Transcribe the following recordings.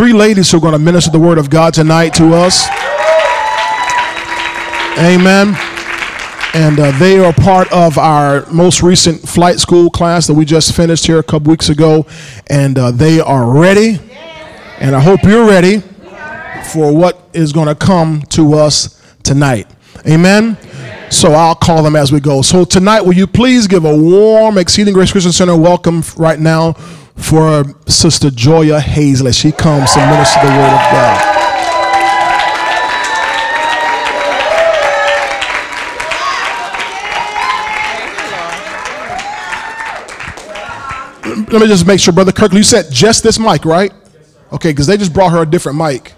three ladies who are going to minister the word of God tonight to us. Amen. And uh, they are part of our most recent flight school class that we just finished here a couple weeks ago. And uh, they are ready. And I hope you're ready for what is going to come to us tonight. Amen. So I'll call them as we go. So tonight, will you please give a warm Exceeding Grace Christian Center welcome right now for Sister Joya Hazley. She comes to minister the Word of God. Let me just make sure, Brother Kirkland, you said just this mic, right? Okay, because they just brought her a different mic.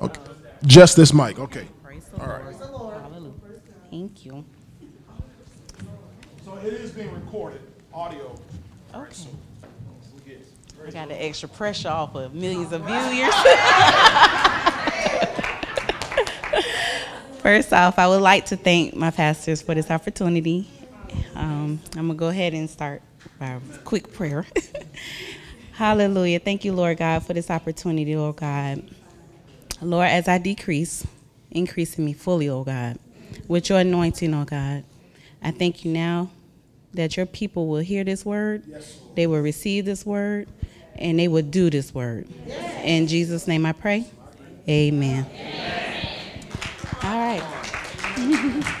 Okay. Just this mic, okay. All right. Thank you. So it is being recorded, audio. Okay. I got the extra pressure off of millions of viewers. First off, I would like to thank my pastors for this opportunity. Um, I'm going to go ahead and start by a quick prayer. Hallelujah. Thank you, Lord God, for this opportunity, Lord God. Lord, as I decrease, increase in me fully, oh God, with your anointing, oh God. I thank you now that your people will hear this word, they will receive this word, and they will do this word. In Jesus' name I pray. Amen. All right.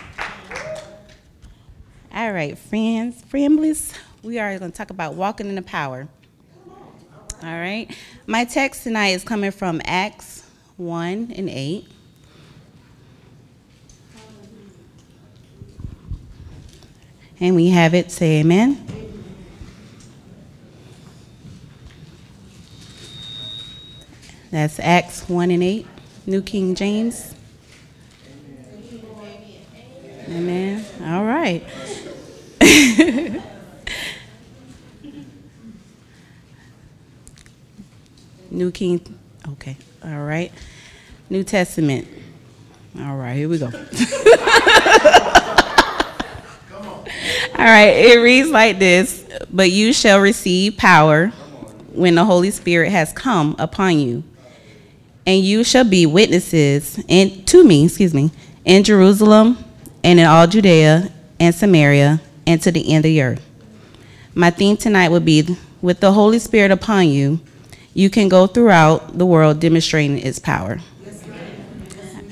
All right, friends, families, we are going to talk about walking in the power. All right. My text tonight is coming from Acts 1 and 8. And we have it. Say amen. That's Acts 1 and 8, New King James. Amen. All right. New King. Okay. All right. New Testament. All right. Here we go. All right. It reads like this But you shall receive power when the Holy Spirit has come upon you. And you shall be witnesses in, to me, excuse me, in Jerusalem and in all Judea and Samaria and to the end of the earth. My theme tonight would be with the Holy Spirit upon you, you can go throughout the world demonstrating its power.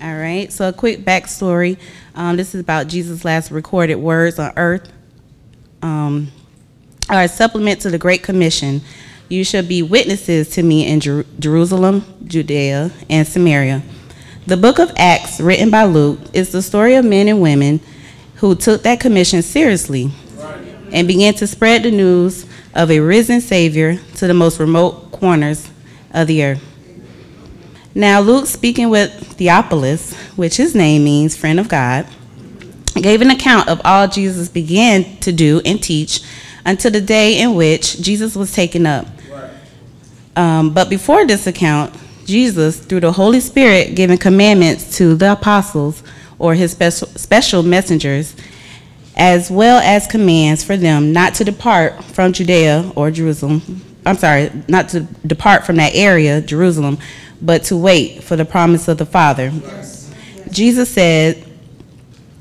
All right, so a quick backstory. Um, this is about Jesus' last recorded words on earth. Um, a supplement to the Great Commission. You shall be witnesses to me in Jer- Jerusalem, Judea, and Samaria. The book of Acts, written by Luke, is the story of men and women who took that commission seriously and began to spread the news of a risen Savior to the most remote corners of the earth. Now, Luke, speaking with Theophilus, which his name means friend of God, gave an account of all Jesus began to do and teach until the day in which Jesus was taken up. Um, but before this account, Jesus, through the Holy Spirit, giving commandments to the apostles or his special, special messengers, as well as commands for them not to depart from Judea or Jerusalem. I'm sorry, not to depart from that area, Jerusalem, but to wait for the promise of the Father. Jesus said,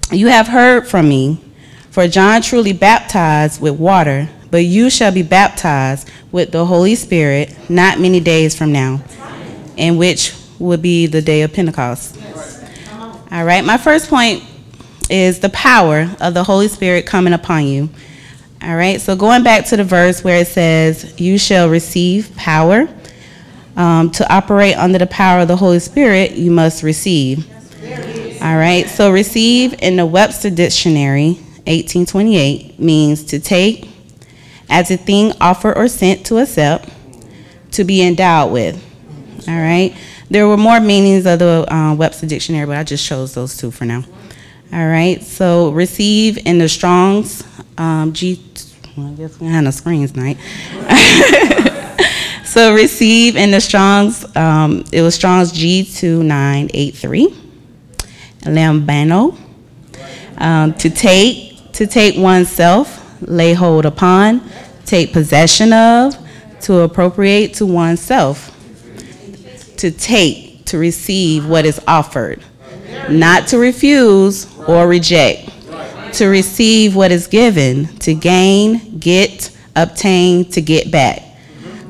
You have heard from me, for John truly baptized with water, but you shall be baptized with the Holy Spirit not many days from now, in which will be the day of Pentecost. All right, my first point is the power of the Holy Spirit coming upon you. All right, so going back to the verse where it says, You shall receive power. Um, to operate under the power of the Holy Spirit, you must receive. All right, so receive in the Webster Dictionary, 1828, means to take as a thing offered or sent to accept, to be endowed with. All right, there were more meanings of the uh, Webster Dictionary, but I just chose those two for now. All right, so receive in the Strong's um, G. Well, I guess we have no screens tonight. so receive in the Strong's. Um, it was Strong's G two nine eight three. Lambano. Um, to take, to take oneself, lay hold upon, take possession of, to appropriate to oneself. to take, to receive what is offered, not to refuse or reject, to receive what is given, to gain, get, obtain, to get back.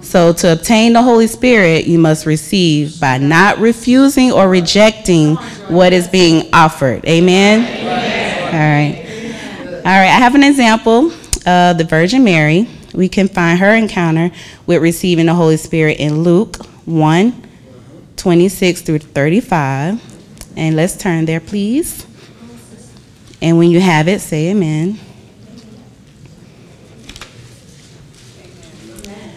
So, to obtain the Holy Spirit, you must receive by not refusing or rejecting what is being offered. Amen? All right. All right, I have an example of the Virgin Mary. We can find her encounter with receiving the Holy Spirit in Luke 1 26 through 35. And let's turn there, please. And when you have it, say amen.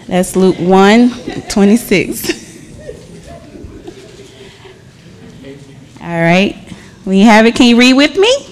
That's Luke 1 26. All right. When you have it, can you read with me?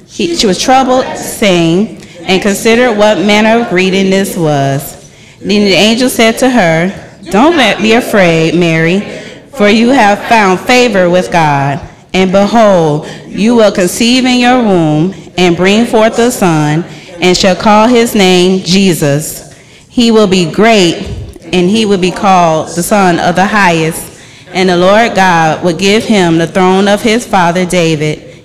he, she was troubled, saying, and considered what manner of greeting this was. Then the angel said to her, Don't be afraid, Mary, for you have found favor with God. And behold, you will conceive in your womb and bring forth a son, and shall call his name Jesus. He will be great, and he will be called the Son of the Highest. And the Lord God will give him the throne of his father David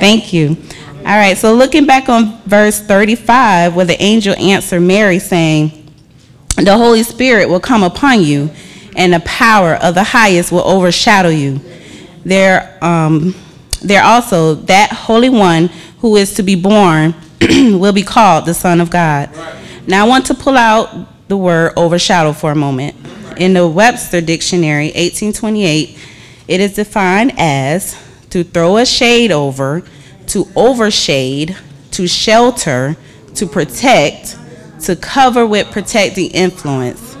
Thank you. All right, so looking back on verse 35, where the angel answered Mary, saying, The Holy Spirit will come upon you, and the power of the highest will overshadow you. There, um, there also, that Holy One who is to be born will be called the Son of God. Now, I want to pull out the word overshadow for a moment. In the Webster Dictionary, 1828, it is defined as to throw a shade over, to overshade, to shelter, to protect, to cover with protecting influence.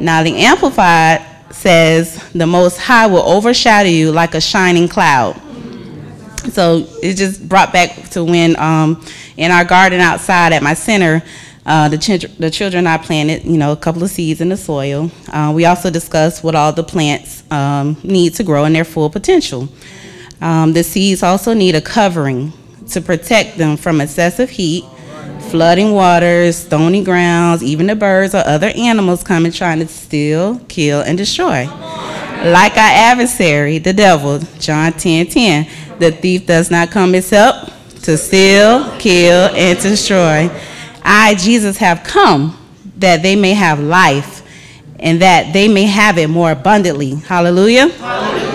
Now, the Amplified says, The Most High will overshadow you like a shining cloud. So it just brought back to when um, in our garden outside at my center, uh, the, ch- the children I planted, you know, a couple of seeds in the soil. Uh, we also discussed what all the plants um, need to grow in their full potential. Um, the seeds also need a covering to protect them from excessive heat, flooding waters, stony grounds, even the birds or other animals coming trying to steal, kill, and destroy. Like our adversary, the devil, John 10 10, the thief does not come except to steal, kill, and destroy. I, Jesus, have come that they may have life and that they may have it more abundantly. Hallelujah. Hallelujah.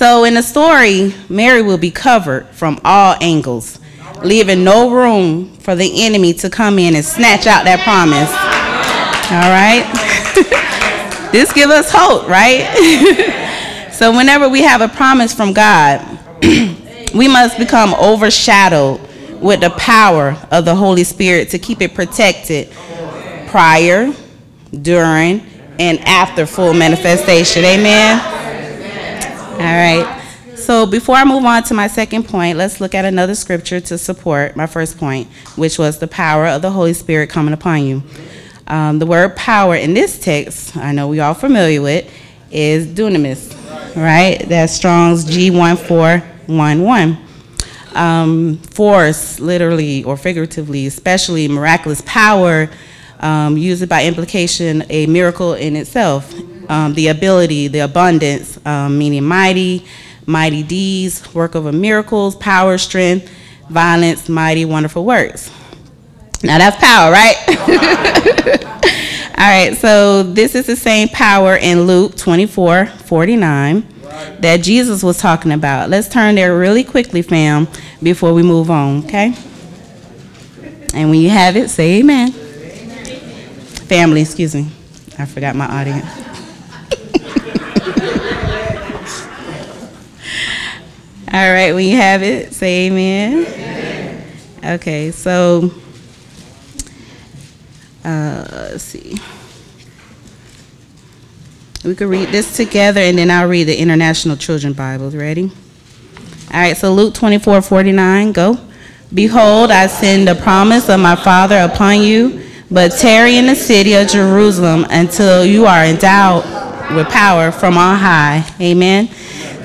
So, in the story, Mary will be covered from all angles, leaving no room for the enemy to come in and snatch out that promise. All right? this gives us hope, right? so, whenever we have a promise from God, we must become overshadowed with the power of the Holy Spirit to keep it protected prior, during, and after full manifestation. Amen? All right. So before I move on to my second point, let's look at another scripture to support my first point, which was the power of the Holy Spirit coming upon you. Um, the word power in this text, I know we all familiar with, is dunamis, right? That's Strong's G1411 um, force, literally or figuratively, especially miraculous power, um, used by implication a miracle in itself. Um, the ability, the abundance, um, meaning mighty, mighty deeds, work of miracles, power, strength, violence, mighty, wonderful works. Now that's power, right? All right, so this is the same power in Luke 24 49. that Jesus was talking about. Let's turn there really quickly, fam, before we move on, okay? And when you have it, say amen. Family, excuse me. I forgot my audience. All right, you have it, say amen. Okay, so uh, let's see. We could read this together and then I'll read the International Children Bibles. Ready? All right, so Luke 24 49, go. Behold, I send the promise of my Father upon you, but tarry in the city of Jerusalem until you are endowed with power from on high. Amen.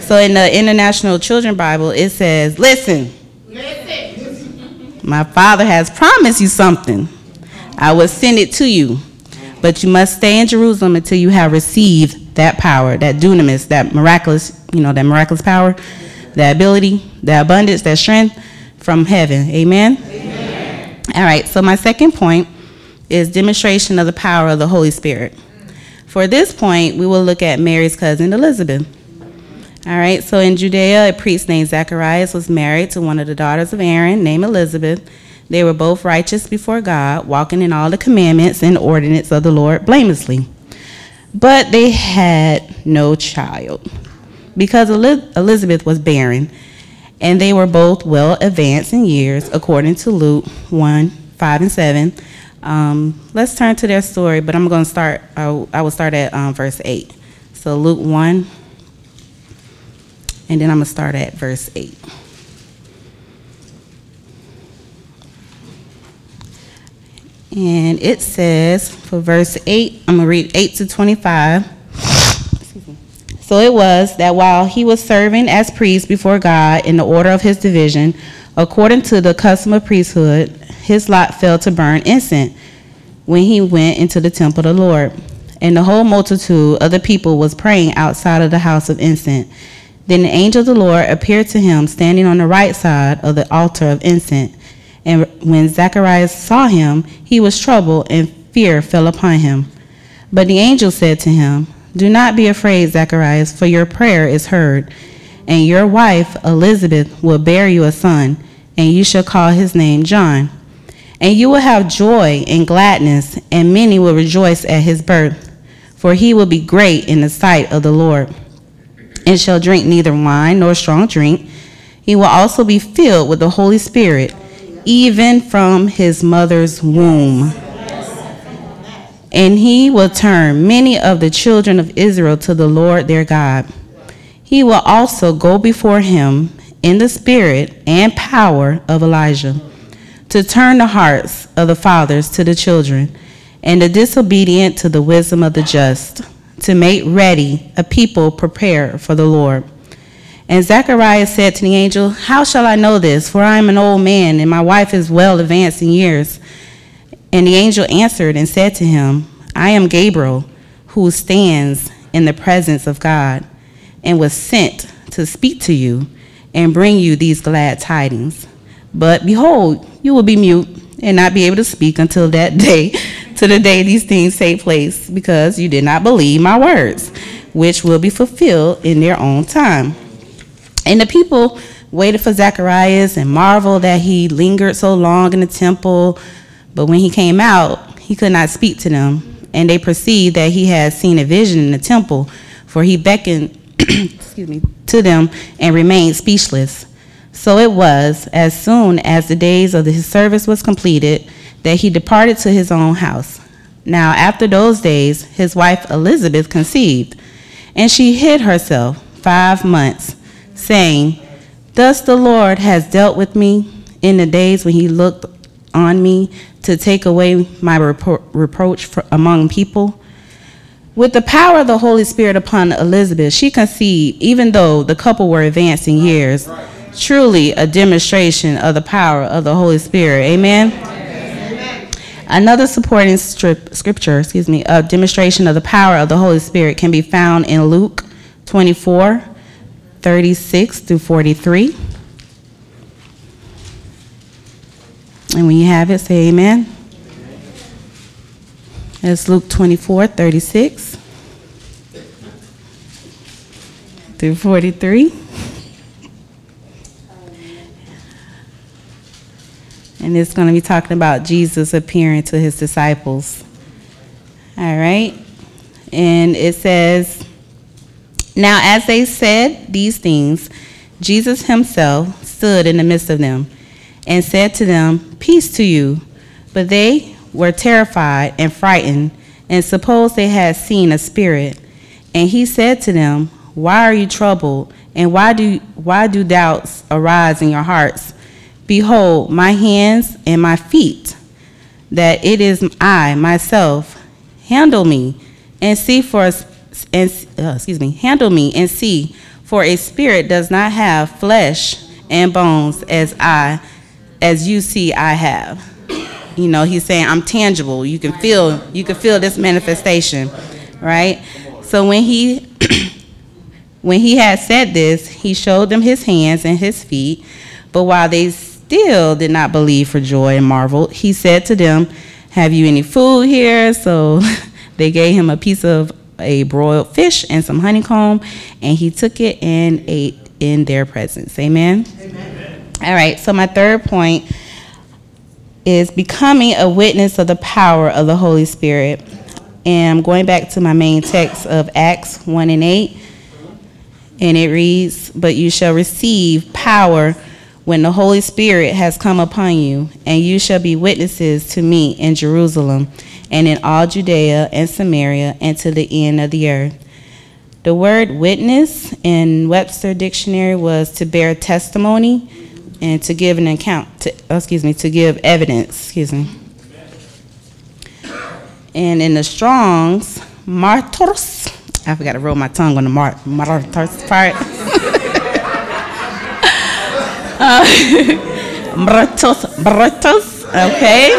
So in the International Children Bible, it says, Listen, my Father has promised you something. I will send it to you, but you must stay in Jerusalem until you have received that power, that dunamis, that miraculous, you know, that miraculous power, that ability, that abundance, that strength from heaven. Amen? Amen. All right, so my second point is demonstration of the power of the Holy Spirit. For this point, we will look at Mary's cousin Elizabeth. All right, so in Judea, a priest named Zacharias was married to one of the daughters of Aaron named Elizabeth. They were both righteous before God, walking in all the commandments and ordinance of the Lord blamelessly. But they had no child because Elizabeth was barren, and they were both well advanced in years, according to Luke 1 5 and 7. Um, let's turn to their story, but I'm going to start, I, I will start at um, verse 8. So Luke 1 and then I'm going to start at verse 8. And it says, for verse 8, I'm going to read 8 to 25. So it was that while he was serving as priest before God in the order of his division, according to the custom of priesthood, his lot fell to burn incense when he went into the temple of the Lord. And the whole multitude of the people was praying outside of the house of incense. Then the angel of the Lord appeared to him standing on the right side of the altar of incense. And when Zacharias saw him, he was troubled, and fear fell upon him. But the angel said to him, Do not be afraid, Zacharias, for your prayer is heard. And your wife, Elizabeth, will bear you a son, and you shall call his name John. And you will have joy and gladness, and many will rejoice at his birth, for he will be great in the sight of the Lord and shall drink neither wine nor strong drink. He will also be filled with the Holy Spirit, even from his mother's womb. And he will turn many of the children of Israel to the Lord their God. He will also go before him in the spirit and power of Elijah to turn the hearts of the fathers to the children and the disobedient to the wisdom of the just to make ready a people prepared for the Lord. And Zacharias said to the angel, How shall I know this? For I am an old man, and my wife is well advanced in years. And the angel answered and said to him, I am Gabriel, who stands in the presence of God, and was sent to speak to you and bring you these glad tidings. But behold, you will be mute and not be able to speak until that day to the day these things take place, because you did not believe my words, which will be fulfilled in their own time. And the people waited for Zacharias and marveled that he lingered so long in the temple. But when he came out, he could not speak to them. And they perceived that he had seen a vision in the temple, for he beckoned excuse me, to them and remained speechless. So it was, as soon as the days of his service was completed, that he departed to his own house. Now, after those days, his wife Elizabeth conceived, and she hid herself five months, saying, Thus the Lord has dealt with me in the days when he looked on me to take away my repro- reproach among people. With the power of the Holy Spirit upon Elizabeth, she conceived, even though the couple were advancing years. Truly a demonstration of the power of the Holy Spirit. Amen. Another supporting strip, scripture, excuse me, a demonstration of the power of the Holy Spirit can be found in Luke 24, 36 through 43. And when you have it, say amen. That's Luke 24, 36. through 43. And it's going to be talking about Jesus appearing to his disciples. All right. And it says, Now as they said these things, Jesus himself stood in the midst of them and said to them, Peace to you. But they were terrified and frightened and supposed they had seen a spirit. And he said to them, Why are you troubled? And why do, why do doubts arise in your hearts? Behold, my hands and my feet, that it is I myself. Handle me and see for and uh, excuse me, handle me and see, for a spirit does not have flesh and bones as I, as you see I have. You know, he's saying I'm tangible. You can feel, you can feel this manifestation, right? So when he, when he had said this, he showed them his hands and his feet. But while they still did not believe for joy and marveled, he said to them, Have you any food here? So they gave him a piece of a broiled fish and some honeycomb, and he took it and ate in their presence. Amen? Amen. All right, so my third point is becoming a witness of the power of the Holy Spirit. And I'm going back to my main text of Acts 1 and 8. And it reads, But you shall receive power when the Holy Spirit has come upon you, and you shall be witnesses to me in Jerusalem and in all Judea and Samaria and to the end of the earth. The word witness in Webster Dictionary was to bear testimony and to give an account, to, oh, excuse me, to give evidence, excuse me. And in the Strong's, martyrs, I forgot to roll my tongue on the mar- martyrs part. Bratos, bratos, okay.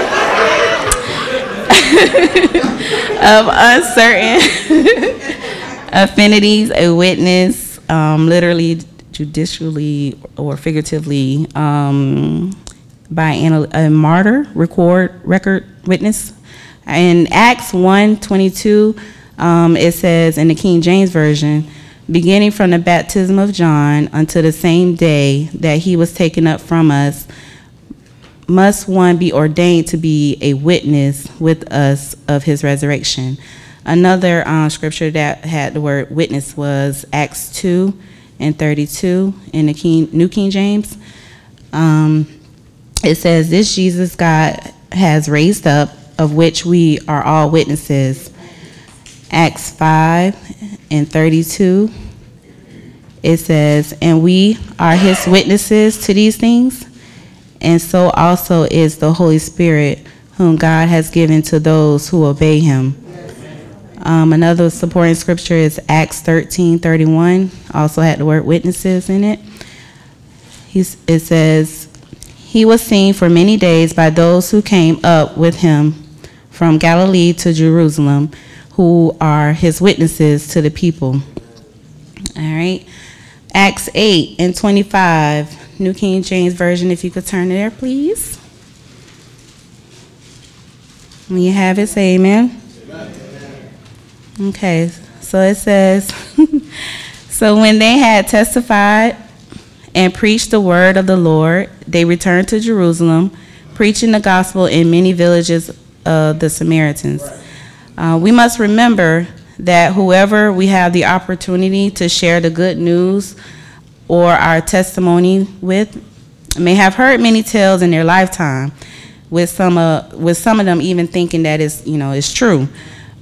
of uncertain affinities, a witness, um, literally, judicially, or figuratively, um, by a martyr, record, record witness. In Acts 1 22, um, it says in the King James Version, beginning from the baptism of John until the same day that he was taken up from us, must one be ordained to be a witness with us of his resurrection. Another uh, scripture that had the word witness was Acts 2 and 32 in the King, New King James. Um, it says, This Jesus God has raised up, of which we are all witnesses. Acts 5 and 32, it says, And we are his witnesses to these things, and so also is the Holy Spirit, whom God has given to those who obey him. Um, another supporting scripture is Acts 13 31, also had the word witnesses in it. He's, it says, He was seen for many days by those who came up with him from Galilee to Jerusalem who are his witnesses to the people. All right. Acts 8 and 25, New King James Version, if you could turn there, please. When you have it, say amen. amen. Okay, so it says So when they had testified and preached the word of the Lord, they returned to Jerusalem, preaching the gospel in many villages of the Samaritans. Right. Uh, we must remember that whoever we have the opportunity to share the good news or our testimony with may have heard many tales in their lifetime, with some, uh, with some of them even thinking that it's, you know, it's true.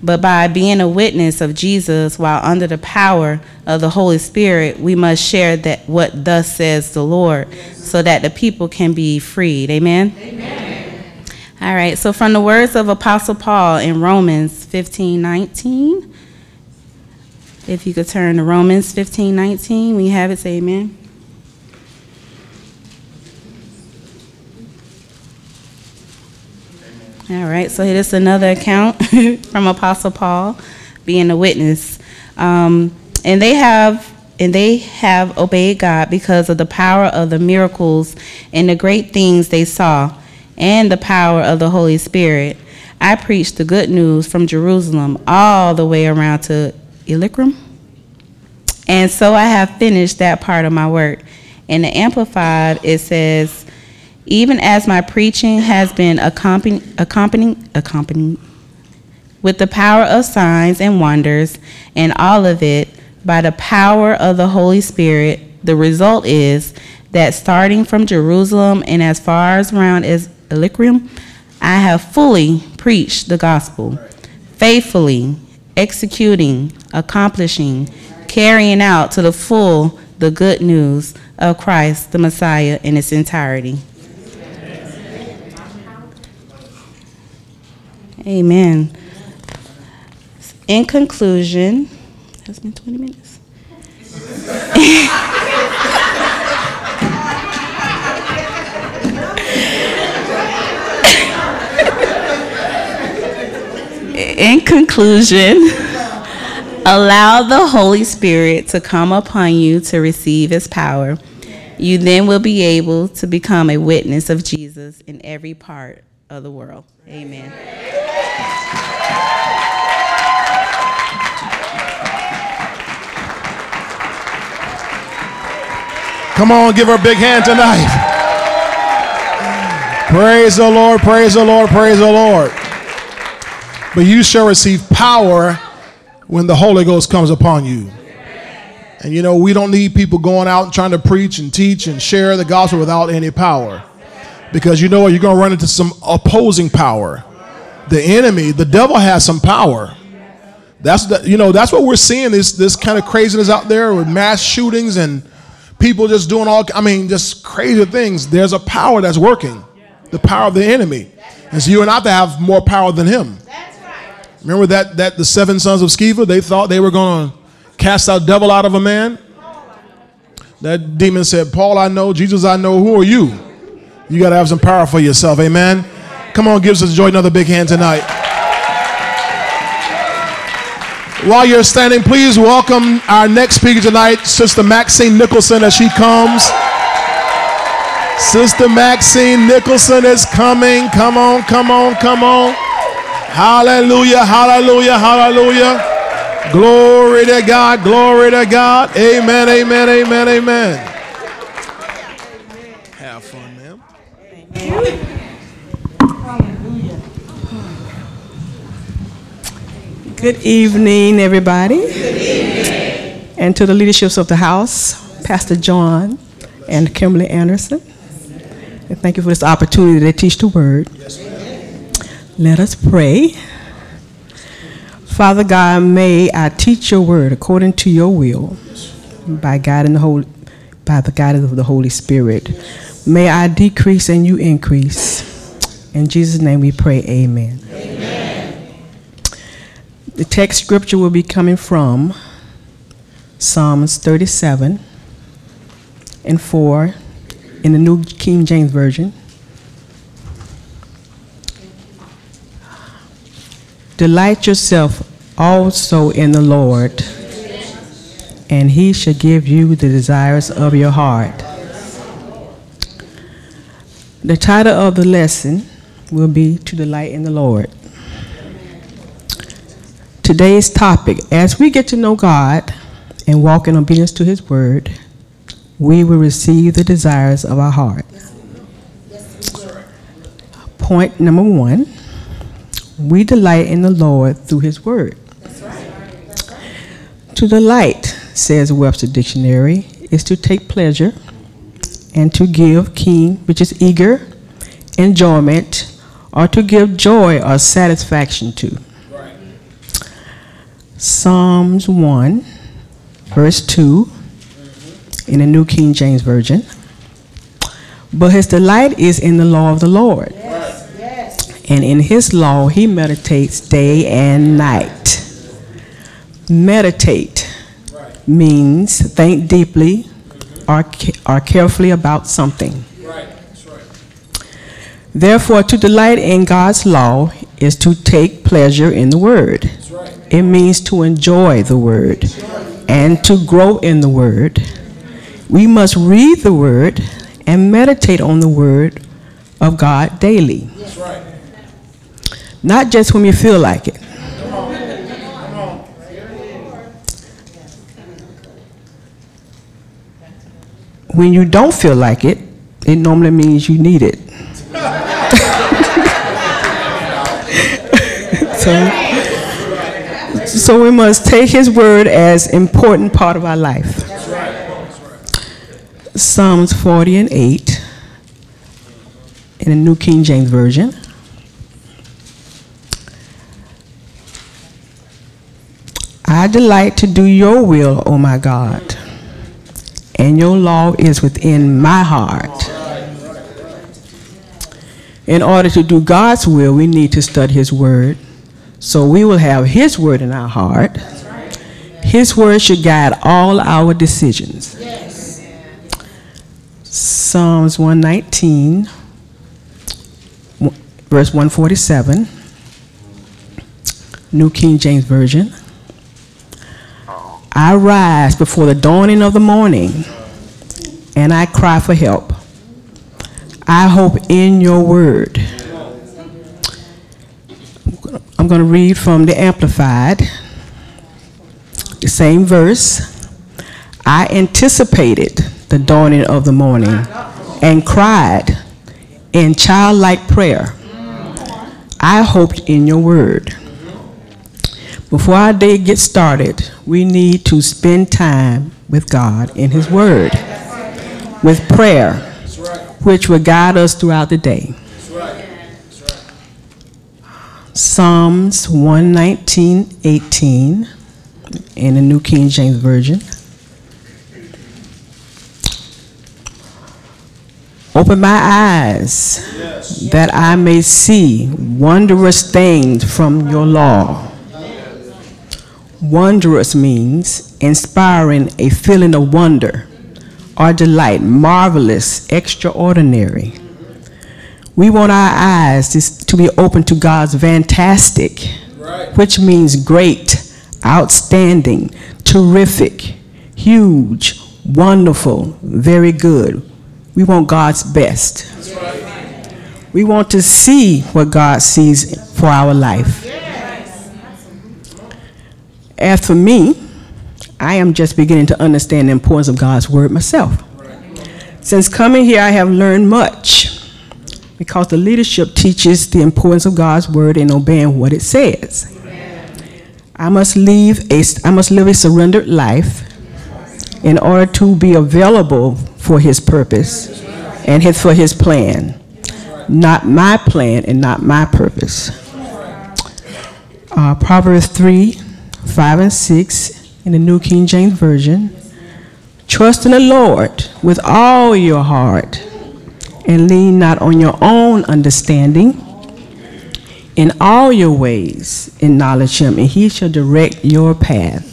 But by being a witness of Jesus while under the power of the Holy Spirit, we must share that what thus says the Lord so that the people can be freed. Amen? Amen. All right, so from the words of Apostle Paul in Romans 15 19, if you could turn to Romans 15 19, we have it, say amen. All right, so here's another account from Apostle Paul being a witness. Um, and they have and they have obeyed God because of the power of the miracles and the great things they saw and the power of the Holy Spirit, I preached the good news from Jerusalem all the way around to Illyricum And so I have finished that part of my work. In the Amplified, it says, even as my preaching has been accompanying, accompanying, accompanying with the power of signs and wonders, and all of it by the power of the Holy Spirit, the result is that starting from Jerusalem and as far as around as Illyricum, I have fully preached the gospel, faithfully executing, accomplishing, carrying out to the full the good news of Christ, the Messiah, in its entirety. Amen. In conclusion, it has been 20 minutes. In conclusion, allow the Holy Spirit to come upon you to receive his power. You then will be able to become a witness of Jesus in every part of the world. Amen. Come on, give her a big hand tonight. Praise the Lord, praise the Lord, praise the Lord. But you shall receive power when the Holy Ghost comes upon you. And you know, we don't need people going out and trying to preach and teach and share the gospel without any power. Because you know what? You're going to run into some opposing power. The enemy, the devil has some power. That's the, you know, that's what we're seeing this this kind of craziness out there with mass shootings and people just doing all I mean just crazy things. There's a power that's working. The power of the enemy. And so you and I have to have more power than him. Remember that that the seven sons of Sceva, they thought they were going to cast out devil out of a man. That demon said, "Paul, I know. Jesus, I know. Who are you?" You got to have some power for yourself. Amen. Come on, give us joy another big hand tonight. While you're standing, please welcome our next speaker tonight, Sister Maxine Nicholson, as she comes. Sister Maxine Nicholson is coming. Come on, come on, come on. Hallelujah, hallelujah, hallelujah. Glory to God, glory to God. Amen, amen, amen, amen. Have fun, ma'am. Good evening, everybody. Good evening. And to the leaderships of the house, Pastor John and Kimberly Anderson. And thank you for this opportunity to teach the word. Let us pray. Father God, may I teach your word according to your will by God and the Holy, by the guidance of the Holy Spirit. May I decrease and you increase. In Jesus' name we pray, amen. amen. The text scripture will be coming from Psalms 37 and 4 in the New King James Version. Delight yourself also in the Lord, and he shall give you the desires of your heart. The title of the lesson will be To Delight in the Lord. Today's topic as we get to know God and walk in obedience to his word, we will receive the desires of our heart. Point number one we delight in the Lord through His Word. To delight, says Webster Dictionary, is to take pleasure and to give keen, which is eager, enjoyment, or to give joy or satisfaction to. Psalms 1, verse 2, in the New King James Version. But his delight is in the law of the Lord and in his law he meditates day and night. Meditate means think deeply or, or carefully about something. Therefore, to delight in God's law is to take pleasure in the Word. It means to enjoy the Word and to grow in the Word. We must read the Word and meditate on the Word of God daily. Not just when you feel like it. when you don't feel like it, it normally means you need it. so, so we must take his word as important part of our life. Psalms 40 and 8 in the New King James Version. I delight to do your will, O my God, and your law is within my heart. In order to do God's will, we need to study His Word. So we will have His Word in our heart. His Word should guide all our decisions. Psalms 119, verse 147, New King James Version. I rise before the dawning of the morning and I cry for help. I hope in your word. I'm going to read from the Amplified, the same verse. I anticipated the dawning of the morning and cried in childlike prayer. I hoped in your word. Before our day gets started, we need to spend time with God in His Word, with prayer, which will guide us throughout the day. Psalms 119, 18 in the New King James Version. Open my eyes that I may see wondrous things from your law. Wondrous means inspiring a feeling of wonder or delight, marvelous, extraordinary. We want our eyes to, to be open to God's fantastic, which means great, outstanding, terrific, huge, wonderful, very good. We want God's best. We want to see what God sees for our life. As for me, I am just beginning to understand the importance of God's word myself. Since coming here, I have learned much because the leadership teaches the importance of God's word and obeying what it says. I must leave a, I must live a surrendered life in order to be available for His purpose and his, for His plan, not my plan and not my purpose. Uh, Proverbs 3 5 and 6 in the New King James Version. Trust in the Lord with all your heart and lean not on your own understanding. In all your ways, acknowledge him, and he shall direct your path.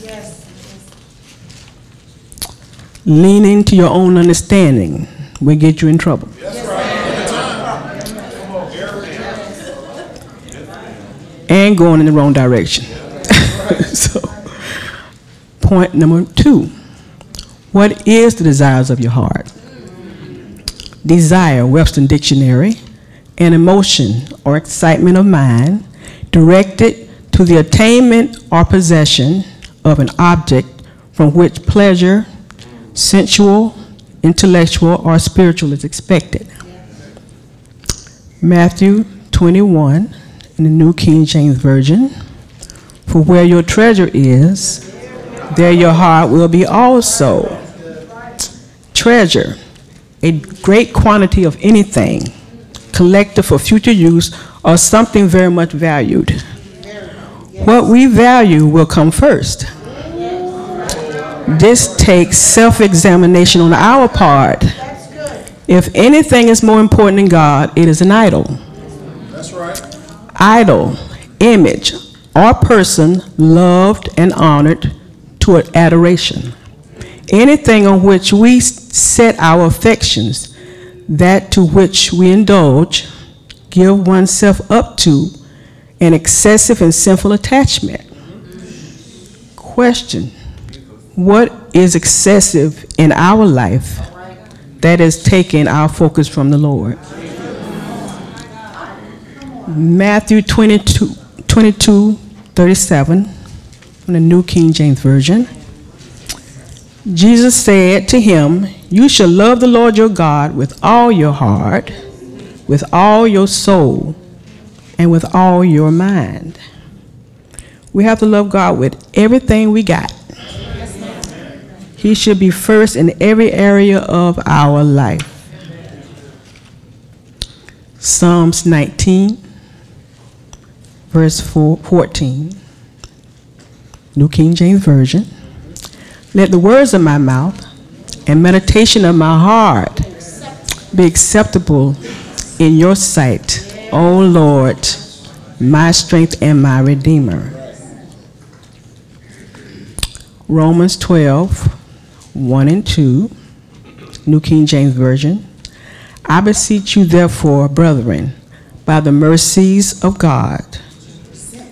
Leaning to your own understanding will get you in trouble. And going in the wrong direction. so, point number two What is the desires of your heart? Desire, Webster Dictionary, an emotion or excitement of mind directed to the attainment or possession of an object from which pleasure, sensual, intellectual, or spiritual is expected. Matthew 21 in the New King James Version. For where your treasure is, there your heart will be also. Treasure, a great quantity of anything, collected for future use, or something very much valued. What we value will come first. This takes self examination on our part. If anything is more important than God, it is an idol. That's right. Idol, image, or person loved and honored to adoration. Anything on which we set our affections, that to which we indulge, give oneself up to, an excessive and sinful attachment. Question What is excessive in our life that is taking our focus from the Lord? Matthew 22, 22 37 from the New King James Version. Jesus said to him, You shall love the Lord your God with all your heart, with all your soul, and with all your mind. We have to love God with everything we got. He should be first in every area of our life. Psalms 19, verse 4, 14, New King James Version. Let the words of my mouth and meditation of my heart be acceptable in your sight, O Lord, my strength and my redeemer. Romans 12, 1 and 2, New King James Version. I beseech you, therefore, brethren, by the mercies of God,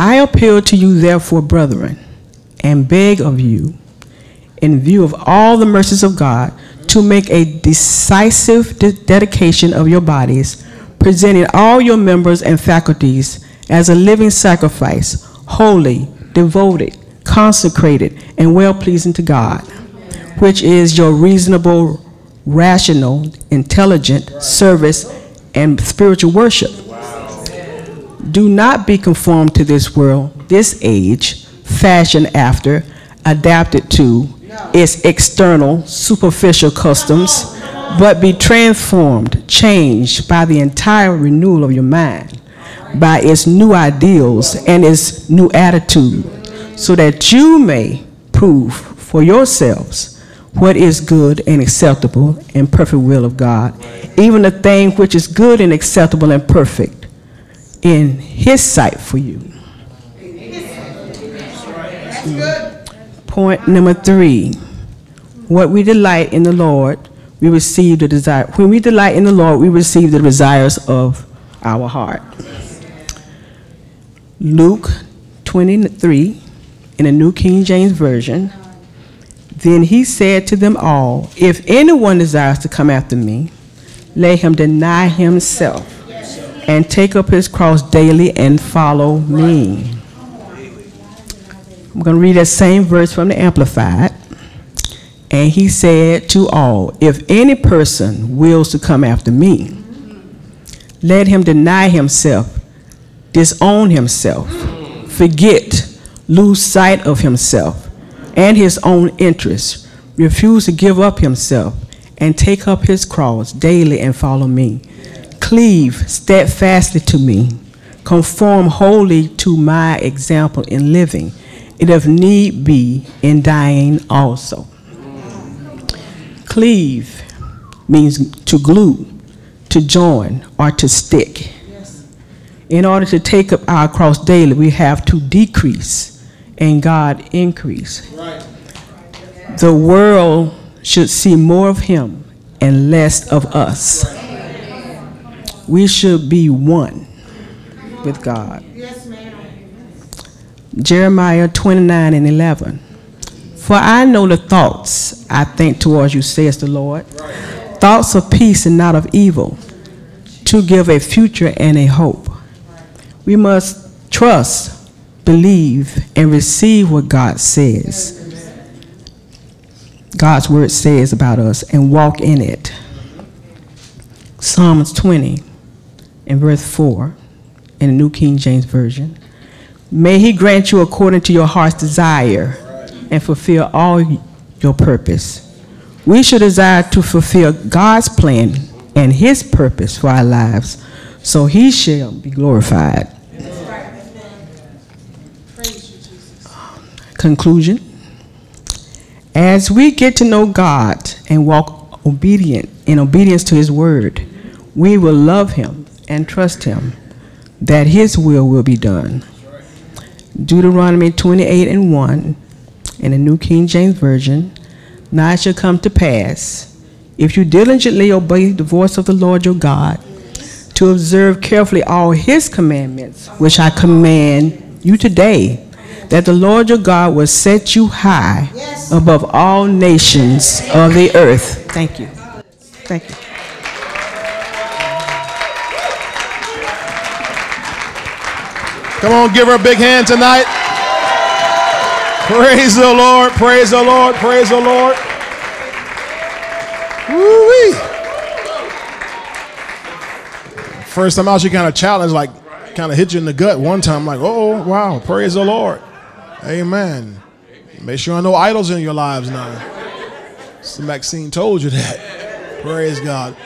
I appeal to you, therefore, brethren, and beg of you, in view of all the mercies of God, to make a decisive de- dedication of your bodies, presenting all your members and faculties as a living sacrifice, holy, devoted, consecrated, and well pleasing to God, which is your reasonable, rational, intelligent service and spiritual worship. Do not be conformed to this world, this age, fashioned after, adapted to its external, superficial customs, but be transformed, changed by the entire renewal of your mind, by its new ideals and its new attitude, so that you may prove for yourselves what is good and acceptable and perfect will of God, even the thing which is good and acceptable and perfect in His sight for you. Point number three what we delight in the Lord, we receive the desire. When we delight in the Lord, we receive the desires of our heart. Luke 23 in the New King James Version. Then he said to them all, If anyone desires to come after me, let him deny himself and take up his cross daily and follow me. I'm going to read that same verse from the Amplified. And he said to all, If any person wills to come after me, let him deny himself, disown himself, forget, lose sight of himself and his own interests, refuse to give up himself, and take up his cross daily and follow me. Cleave steadfastly to me, conform wholly to my example in living, and if need be, in dying also. Cleave means to glue, to join, or to stick. In order to take up our cross daily, we have to decrease and God increase. The world should see more of Him and less of us. We should be one with God. Jeremiah 29 and 11. For I know the thoughts I think towards you, says the Lord. Thoughts of peace and not of evil, to give a future and a hope. We must trust, believe, and receive what God says. God's word says about us and walk in it. Psalms 20 and verse 4 in the New King James Version. May he grant you according to your heart's desire and fulfill all your purpose. We should desire to fulfill God's plan and his purpose for our lives so he shall be glorified. Praise you, Jesus. Conclusion. As we get to know God and walk obedient in obedience to his word, we will love him and trust him that his will will be done. Deuteronomy 28 and 1 in the New King James Version. Now it shall come to pass, if you diligently obey the voice of the Lord your God, to observe carefully all his commandments, which I command you today, that the Lord your God will set you high above all nations of the earth. Thank you. Thank you. Come on, give her a big hand tonight. Praise the Lord, praise the Lord, praise the Lord. Woo-wee. First time out, she kind of challenged, like kind of hit you in the gut one time, like, oh, wow, praise the Lord. Amen. Make sure I know idols in your lives now. Sister Maxine told you that. Praise God.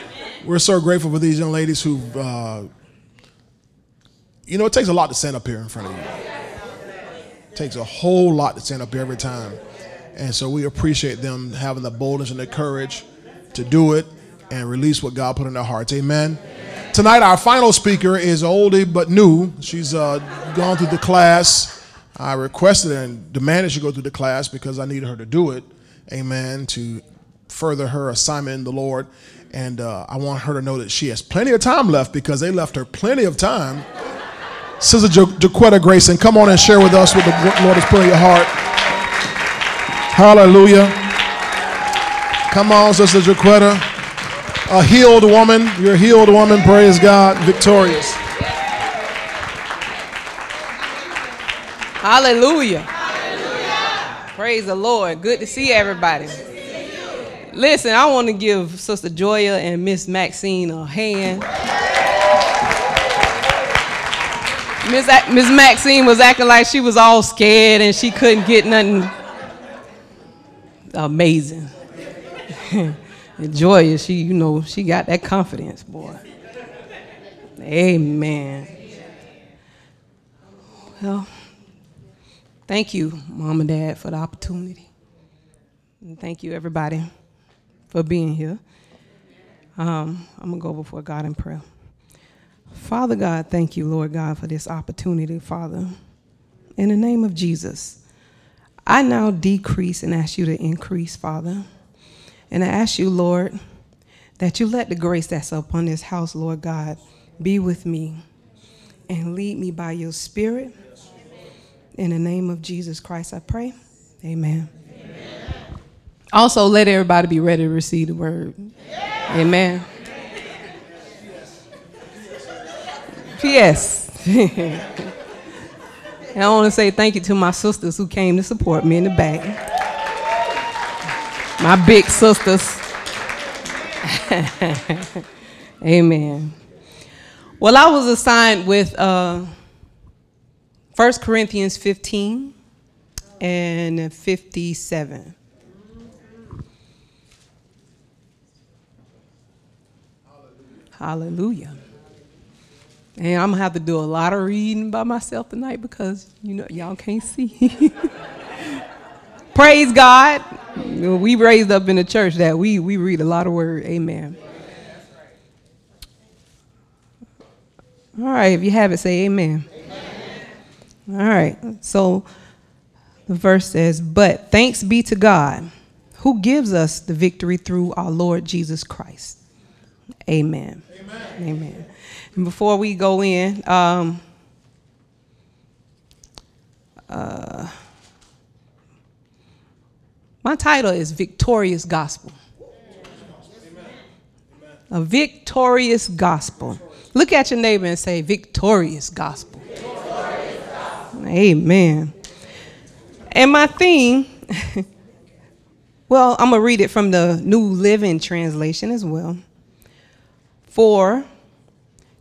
We're so grateful for these young ladies who uh, you know, it takes a lot to stand up here in front of you. It takes a whole lot to stand up here every time. And so we appreciate them having the boldness and the courage to do it and release what God put in their hearts. Amen. Tonight, our final speaker is oldie but new. She's uh, gone through the class. I requested and demanded she go through the class because I needed her to do it. Amen. To further her assignment in the Lord. And uh, I want her to know that she has plenty of time left because they left her plenty of time Sister ja- Jaquetta Grayson, come on and share with us what the Lord has put in your heart. Hallelujah. Come on, Sister Jaquetta. A healed woman. You're a healed woman. Praise God. Victorious. Hallelujah. Praise the Lord. Good to see everybody. Listen, I want to give Sister Joya and Miss Maxine a hand. Miss Miss Maxine was acting like she was all scared and she couldn't get nothing. Amazing. Joya, she, you know, she got that confidence, boy. Amen. Well, thank you, mom and dad, for the opportunity. And thank you, everybody, for being here. Um, I'm going to go before God in prayer. Father God, thank you, Lord God, for this opportunity, Father. In the name of Jesus, I now decrease and ask you to increase, Father. And I ask you, Lord, that you let the grace that's upon this house, Lord God, be with me and lead me by your spirit. In the name of Jesus Christ, I pray. Amen. Amen. Also, let everybody be ready to receive the word. Amen. P.S. I want to say thank you to my sisters who came to support me in the back. My big sisters. Amen. Well, I was assigned with uh, 1 Corinthians 15 and 57. Hallelujah. And I'm gonna have to do a lot of reading by myself tonight because you know y'all can't see. Praise God. We raised up in the church that we we read a lot of word. Amen. All right, if you have it, say amen. amen. All right. So the verse says, But thanks be to God who gives us the victory through our Lord Jesus Christ. Amen. Amen. amen. And before we go in, um, uh, my title is Victorious Gospel. A victorious gospel. Look at your neighbor and say, Victorious gospel. Victorious gospel. Amen. And my theme, well, I'm going to read it from the New Living Translation as well. For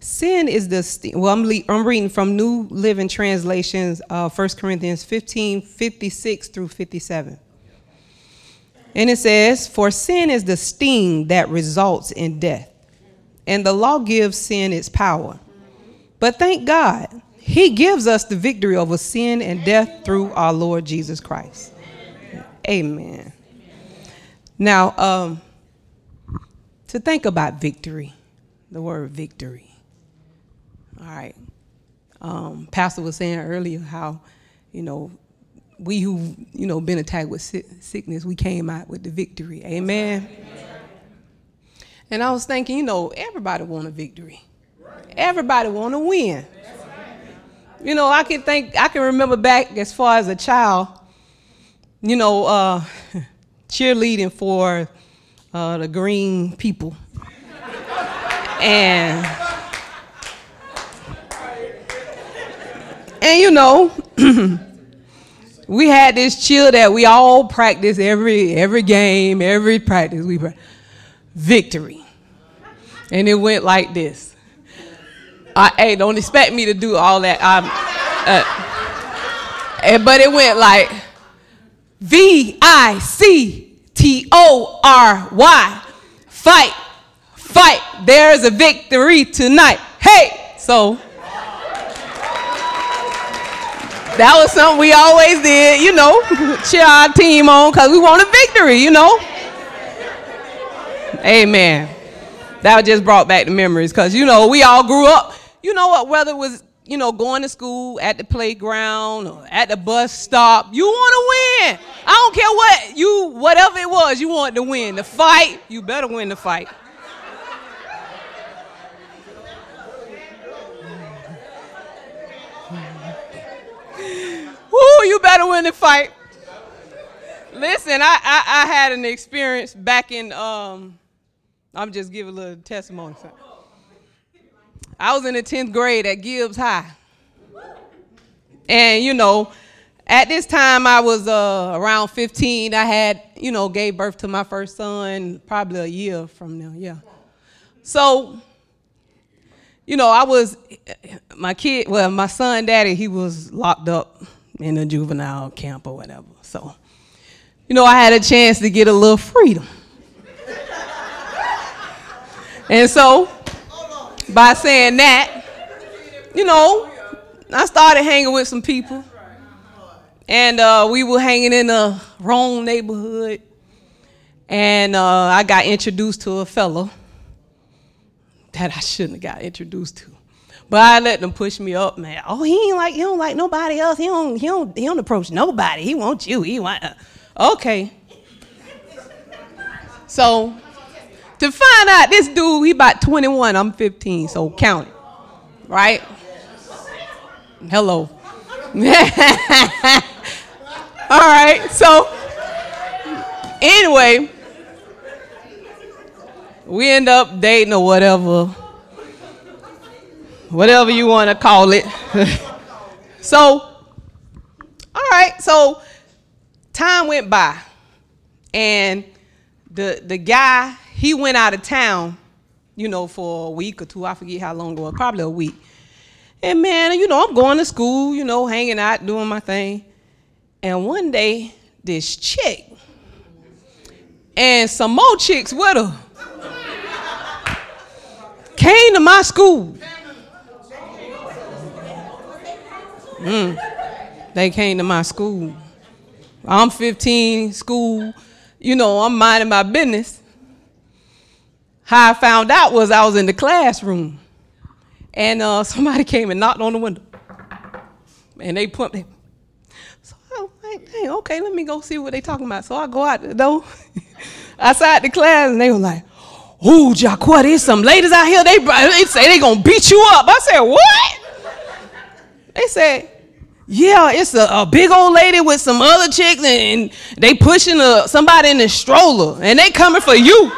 Sin is the, well, I'm, I'm reading from New Living Translations, uh, 1 Corinthians 15, 56 through 57. And it says, For sin is the sting that results in death, and the law gives sin its power. But thank God, He gives us the victory over sin and death through our Lord Jesus Christ. Amen. Now, um, to think about victory, the word victory. Right. Um, Pastor was saying earlier how, you know, we who you know been attacked with sickness, we came out with the victory. Amen. Amen. And I was thinking, you know, everybody want a victory. Everybody want to win. You know, I can think, I can remember back as far as a child, you know, uh, cheerleading for uh, the green people. and, and you know, we had this chill that we all practice every every game, every practice we practice. victory, and it went like this. I, hey, don't expect me to do all that. Um, uh, and, but it went like V I C T O R Y. Fight, fight. There's a victory tonight. Hey, so that was something we always did, you know, cheer our team on because we want a victory, you know. Amen. That just brought back the memories because, you know, we all grew up you know what, whether it was, you know, going to school, at the playground, or at the bus stop, you want to win. I don't care what you, whatever it was, you want to win. The fight, you better win the fight. Woo, you better win the fight. Listen, I, I, I had an experience back in, um, I'm just giving a little testimony. I was in the 10th grade at Gibbs High. And, you know, at this time I was uh, around 15. I had, you know, gave birth to my first son probably a year from now, yeah. So, you know, I was, my kid, well, my son daddy, he was locked up in a juvenile camp or whatever. So, you know, I had a chance to get a little freedom. and so, by saying that, you know, I started hanging with some people. And uh, we were hanging in the wrong neighborhood. And uh, I got introduced to a fellow that I shouldn't have got introduced to. But I let them push me up, man. Oh, he ain't like he don't like nobody else. He don't he don't he don't approach nobody. He wants you. He want uh, okay. So to find out this dude, he about 21, I'm 15, so count it. Right? Hello. All right, so anyway, we end up dating or whatever, whatever you want to call it. so, all right, so time went by, and the the guy he went out of town, you know, for a week or two. I forget how long it was, probably a week. And man, you know, I'm going to school, you know, hanging out, doing my thing. And one day, this chick and some more chicks with her came to my school. Mm. They came to my school. I'm 15, school, you know, I'm minding my business. How I found out was I was in the classroom, and uh, somebody came and knocked on the window, and they put me. So I was like, hey, okay, let me go see what they talking about. So I go out the door, outside the class, and they were like, "Ooh, Jacqua, there's some ladies out here. They, they say they gonna beat you up." I said, "What?" They said, yeah, it's a, a, big old lady with some other chicks, and, they pushing a, somebody in a stroller, and they coming for you.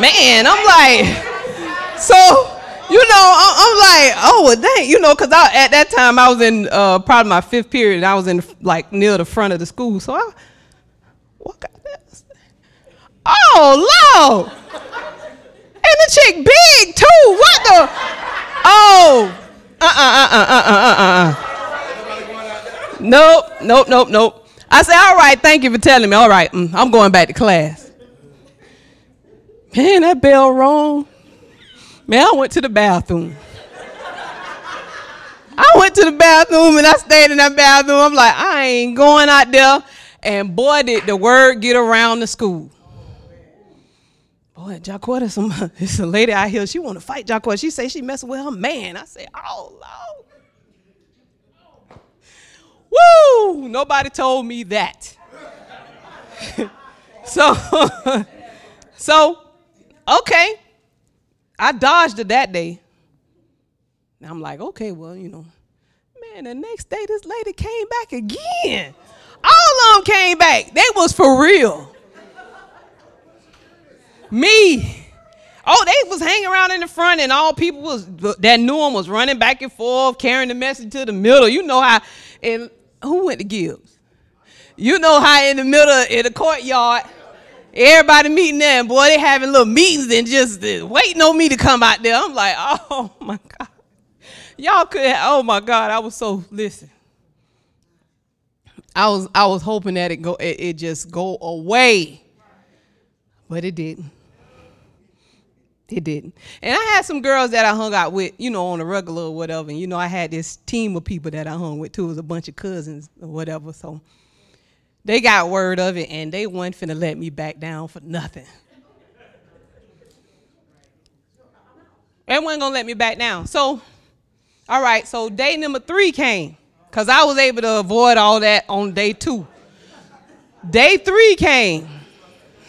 man, I'm like, so you know, I'm like, oh well, dang, you know, because at that time I was in uh, probably my fifth period, and I was in like near the front of the school, so I what got this? Oh, Lord. And the chick big, too. What the? Oh. Uh uh uh uh uh uh uh. Nope, nope, nope, nope. I said, all right, thank you for telling me. All right, mm, I'm going back to class. Man, that bell rung. Man, I went to the bathroom. I went to the bathroom and I stayed in that bathroom. I'm like, I ain't going out there. And boy, did the word get around the school. Boy, Jaquetta, some it's a lady out here. She want to fight Jaquetta. She say she messing with her man. I say, oh Lord. Woo! Nobody told me that. so, so, okay. I dodged it that day. And I'm like, okay, well, you know, man, the next day this lady came back again. All of them came back. They was for real. Me. Oh, they was hanging around in the front, and all people was that knew them was running back and forth, carrying the message to the middle. You know how, and who went to Gibbs? You know how in the middle in the courtyard, everybody meeting there, and boy, they having little meetings and just waiting on me to come out there. I'm like, oh my God. Y'all could have, oh my God, I was so listen. I was I was hoping that it go it, it just go away. But it didn't. It didn't. And I had some girls that I hung out with, you know, on a regular or whatever. And, you know, I had this team of people that I hung with too. It was a bunch of cousins or whatever. So they got word of it and they weren't finna let me back down for nothing. They weren't gonna let me back down. So, all right, so day number three came. Cause I was able to avoid all that on day two. Day three came.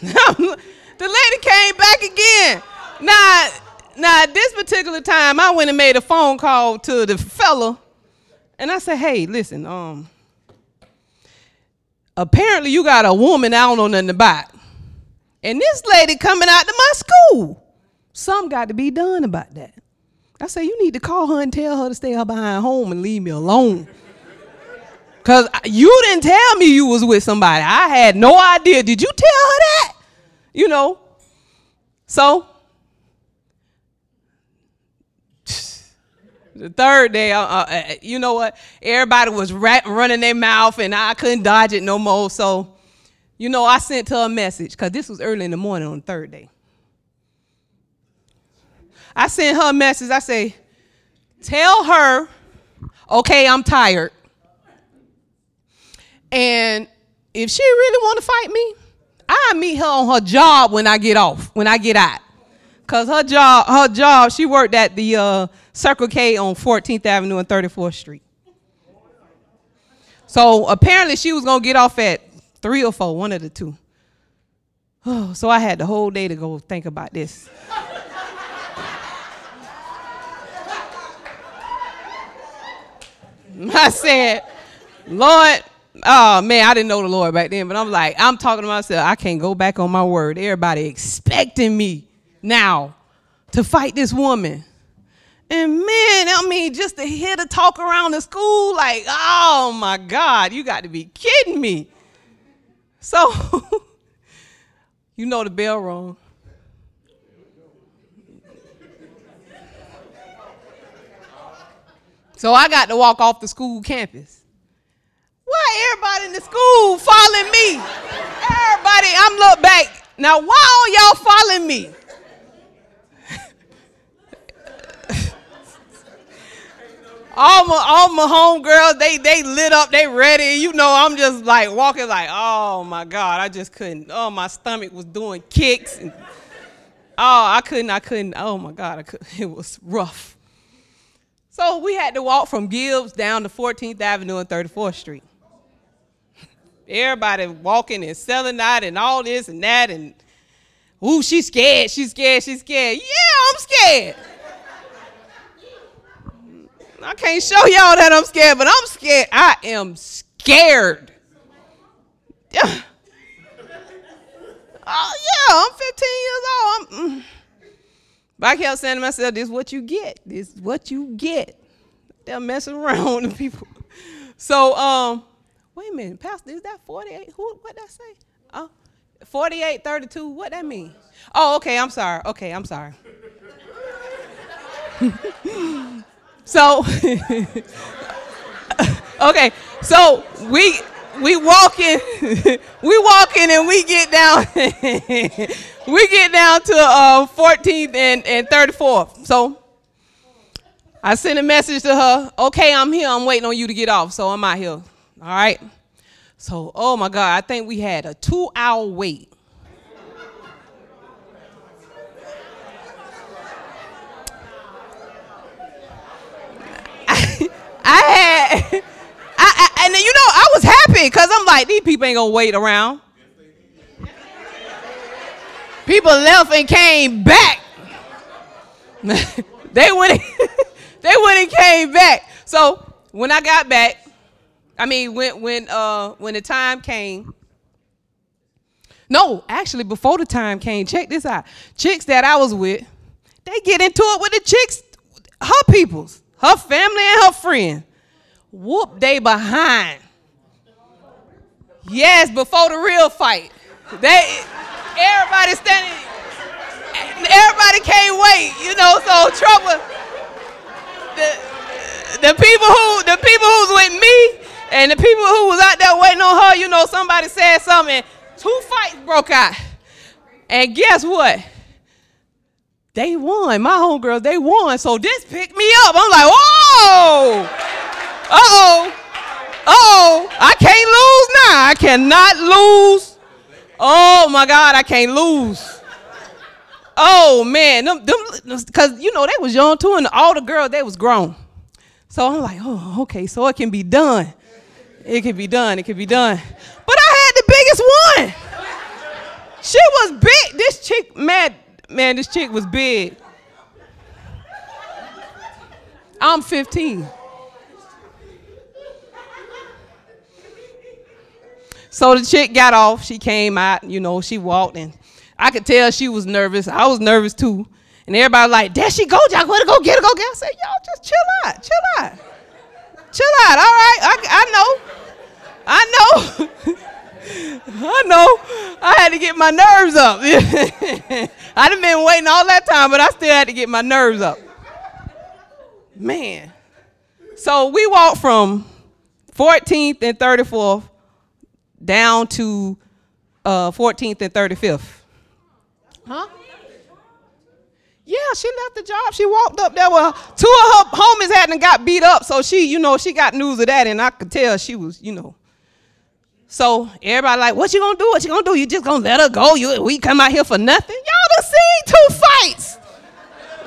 the lady came back again. Now, now at this particular time, I went and made a phone call to the fella, and I said, "Hey, listen, um, apparently you got a woman I don't know nothing about, and this lady coming out to my school. Some got to be done about that." I said, "You need to call her and tell her to stay behind home and leave me alone." Cause you didn't tell me you was with somebody. I had no idea. Did you tell her that? You know. So The third day, uh, uh, you know what? Everybody was rat- running their mouth, and I couldn't dodge it no more. So, you know, I sent her a message because this was early in the morning on the third day. I sent her a message. I say, "Tell her, okay, I'm tired, and if she really want to fight me, I meet her on her job when I get off, when I get out, cause her job, her job, she worked at the." Uh, Circle K on 14th Avenue and 34th Street. So apparently she was gonna get off at three or four, one of the two. Oh, so I had the whole day to go think about this. I said, Lord, oh man, I didn't know the Lord back then, but I'm like, I'm talking to myself, I can't go back on my word. Everybody expecting me now to fight this woman. And man, I mean, just to hear the talk around the school, like, oh my God, you got to be kidding me. So, you know the bell rung. So I got to walk off the school campus. Why everybody in the school following me? Everybody, I'm look back. Now, why are y'all following me? all my all my homegirls, they they lit up, they ready. You know, I'm just like walking like, oh my God, I just couldn't. Oh, my stomach was doing kicks. And, oh, I couldn't, I couldn't. Oh my God, I could, it was rough. So we had to walk from Gibbs down to 14th Avenue and 34th Street. Everybody walking and selling out and all this and that and ooh, she's scared, she's scared, she's scared. Yeah, I'm scared. I can't show y'all that I'm scared, but I'm scared. I am scared. Oh yeah, I'm 15 years old. Mm. But I kept saying to myself, "This is what you get. This is what you get." They're messing around with people. So, um, wait a minute, Pastor, is that 48? Who? What that say? Oh, 48, 32. What that mean? Oh, okay. I'm sorry. Okay, I'm sorry. So, okay, so we we walk in, we walk in and we get down, we get down to uh, 14th and, and 34th. So I sent a message to her. Okay, I'm here. I'm waiting on you to get off. So I'm out here. All right? So, oh my God, I think we had a two hour wait. I, I had, I, I, and you know, I was happy because I'm like, these people ain't gonna wait around. People left and came back. they went, and, they went and came back. So when I got back, I mean, when when uh when the time came. No, actually, before the time came, check this out. Chicks that I was with, they get into it with the chicks, her peoples, her family and her friend. Whoop they behind. Yes, before the real fight. They everybody standing, everybody can't wait, you know, so trouble. The, the people who the people who's with me and the people who was out there waiting on her, you know, somebody said something, two fights broke out. And guess what? They won. My homegirls, they won. So this picked me up. I'm like, whoa! Uh-oh. Uh-oh. I can't lose now. I cannot lose. Oh my God, I can't lose. Oh man, them, them, cause you know they was young too, and all the girls they was grown. So I'm like, oh, okay, so it can be done. It could be done. It could be done. But I had the biggest one. She was big. This chick, man, man, this chick was big. I'm 15. So the chick got off. She came out, you know, she walked and I could tell she was nervous. I was nervous too. And everybody like, there she go, where to go get her, go get her. I said, y'all just chill out, chill out. Chill out, all right, I, I know. I know. I know. I had to get my nerves up. I'd have been waiting all that time, but I still had to get my nerves up. Man. So we walked from 14th and 34th down to uh, 14th and 35th. Huh? Yeah, she left the job. She walked up there. Well, two of her homies hadn't got beat up, so she, you know, she got news of that, and I could tell she was, you know. So everybody like, what you gonna do? What you gonna do? You just gonna let her go? You we come out here for nothing? Y'all done seen two fights.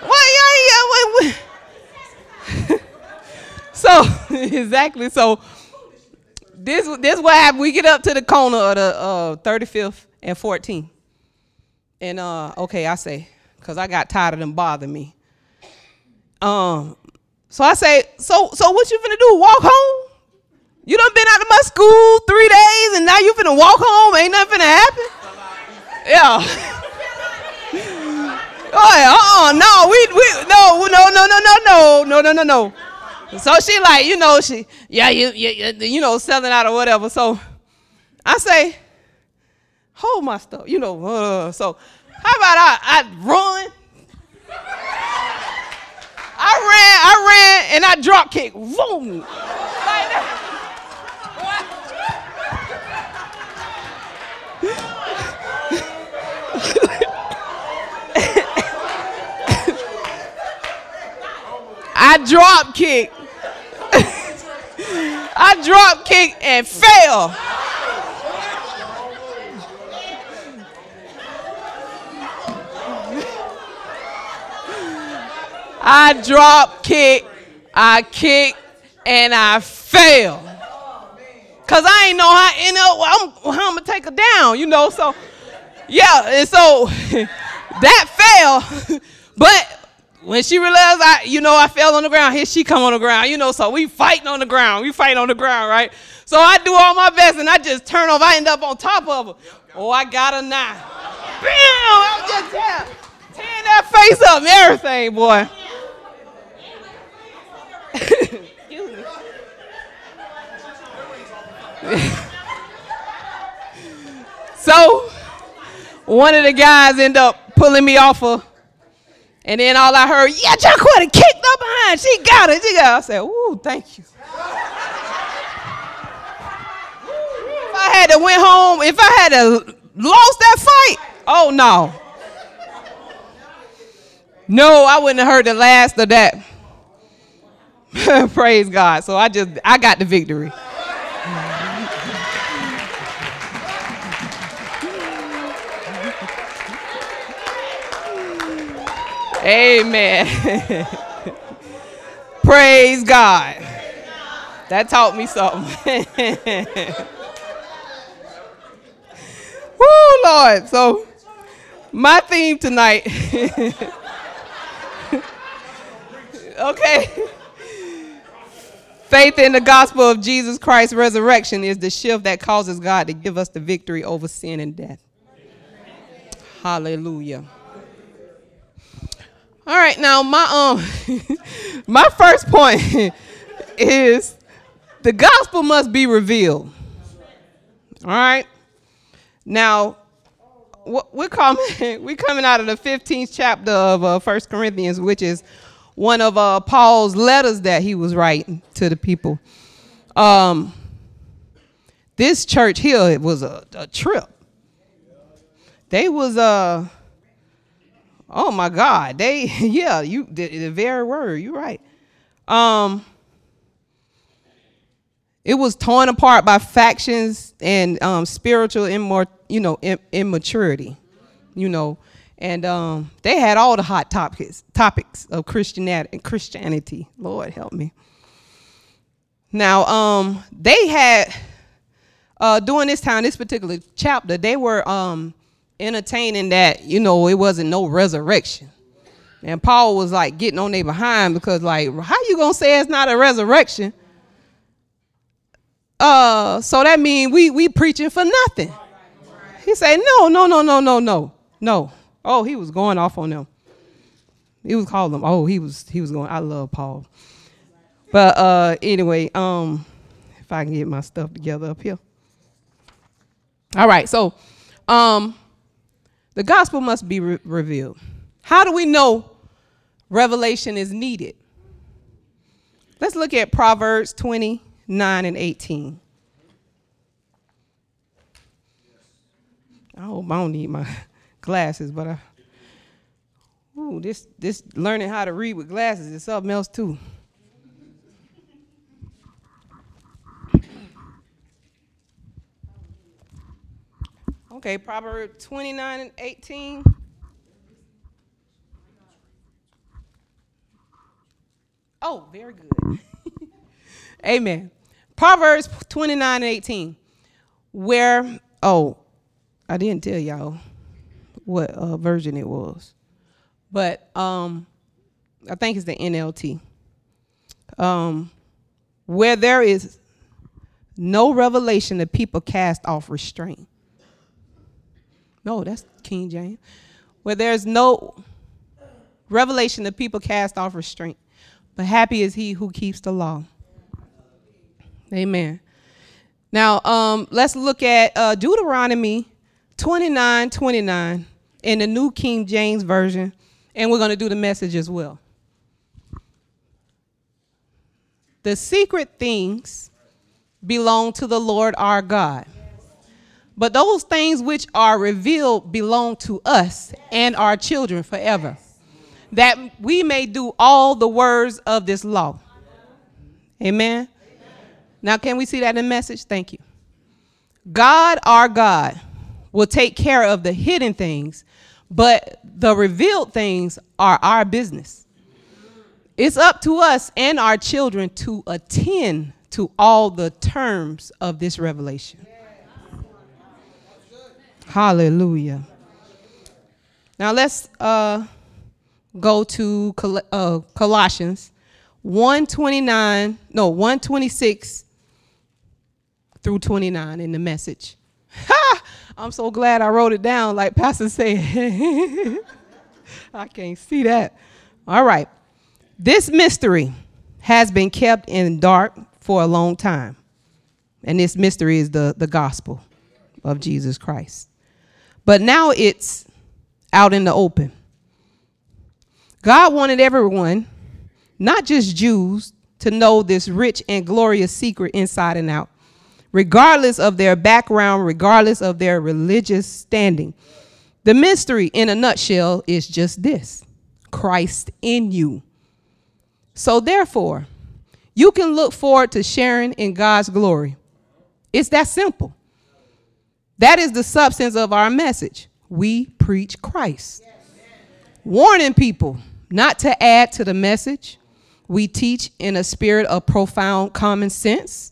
What yeah, yeah, wait. so exactly. So this this what happened. We get up to the corner of the uh, 35th and 14th. And uh, okay, I say, because I got tired of them bothering me. Um, so I say, so so what you finna do? Walk home? You done been out of my school three days and now you finna walk home? Ain't nothing finna happen? Yeah. Oh yeah, uh-uh, no, we, we, no, no, no, no, no, no, no, no, no, no. So she like, you know, she, yeah, you, you, you know, selling out or whatever. So I say, hold my stuff, you know. Uh, so how about I, I run? I ran, I ran, and I drop kick. Boom. I drop kick. I drop kick and fell. I drop kick, I kick, and I fell. Cause I ain't know how you know I'm, how I'm gonna take her down, you know. So yeah, and so that fell, but when she realized I, you know, I fell on the ground, here she come on the ground, you know, so we fighting on the ground. We fighting on the ground, right? So I do all my best and I just turn over. I end up on top of her. Oh, I got her now. Bam! I'm just tearing, that face up and everything, boy. So one of the guys end up pulling me off of and then all I heard, yeah, Jaquetta kicked up behind. She got it. She got it. I said, ooh, thank you. if I had to went home, if I had to lost that fight, oh no. No, I wouldn't have heard the last of that. Praise God. So I just I got the victory. Amen. Praise God. That taught me something. Woo, Lord. So, my theme tonight. Okay. Faith in the gospel of Jesus Christ's resurrection is the shift that causes God to give us the victory over sin and death. Hallelujah. All right, now my um my first point is the gospel must be revealed. All right. Now, we're coming we're coming out of the 15th chapter of uh, First Corinthians, which is one of uh, Paul's letters that he was writing to the people. Um, this church here it was a, a trip. They was uh oh my God. They yeah, you the, the very word, you're right. Um it was torn apart by factions and um, spiritual immor- you know, Im- immaturity, you know, and um, they had all the hot topics topics of Christianity Christianity. Lord help me. Now, um, they had uh, during this time, this particular chapter, they were um, entertaining that you know it wasn't no resurrection, and Paul was like getting on their behind because like, how you gonna say it's not a resurrection? Uh, so that means we we preaching for nothing. He said, no, no, no, no, no, no, no. Oh, he was going off on them. He was calling them. Oh, he was he was going. I love Paul. But uh, anyway, um, if I can get my stuff together up here. All right, so um, the gospel must be re- revealed. How do we know revelation is needed? Let's look at Proverbs 20 9 and 18. I hope I don't need my glasses, but I, ooh, this, this learning how to read with glasses is something else too. Okay, Proverbs 29 and 18. Oh, very good. Amen. Proverbs 29 and 18. Where, oh, I didn't tell y'all what uh, version it was, but um, I think it's the NLT. Um, where there is no revelation, the people cast off restraint. No, that's King James. Where there's no revelation, the people cast off restraint. But happy is he who keeps the law. Amen. Now, um, let's look at uh, Deuteronomy 29 29 in the New King James Version, and we're going to do the message as well. The secret things belong to the Lord our God. But those things which are revealed belong to us and our children forever, that we may do all the words of this law. Amen. Now, can we see that in message? Thank you. God, our God, will take care of the hidden things, but the revealed things are our business. It's up to us and our children to attend to all the terms of this revelation. Hallelujah. Now let's uh, go to Col- uh, Colossians 129, no, 126 through 29 in the message. Ha! I'm so glad I wrote it down like Pastor said. I can't see that. All right. This mystery has been kept in dark for a long time. And this mystery is the, the gospel of Jesus Christ. But now it's out in the open. God wanted everyone, not just Jews, to know this rich and glorious secret inside and out regardless of their background, regardless of their religious standing. The mystery, in a nutshell, is just this Christ in you. So, therefore, you can look forward to sharing in God's glory. It's that simple. That is the substance of our message. We preach Christ. Warning people not to add to the message, We teach in a spirit of profound common sense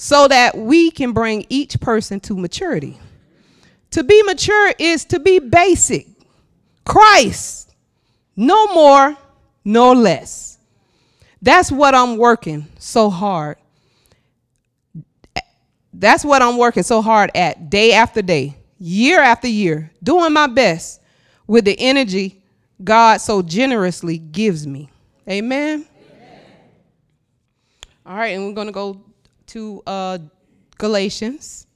so that we can bring each person to maturity. To be mature is to be basic. Christ, no more, no less. That's what I'm working so hard. That's what I'm working so hard at day after day, year after year, doing my best with the energy God so generously gives me. Amen. Amen. All right, and we're going to go to uh, Galatians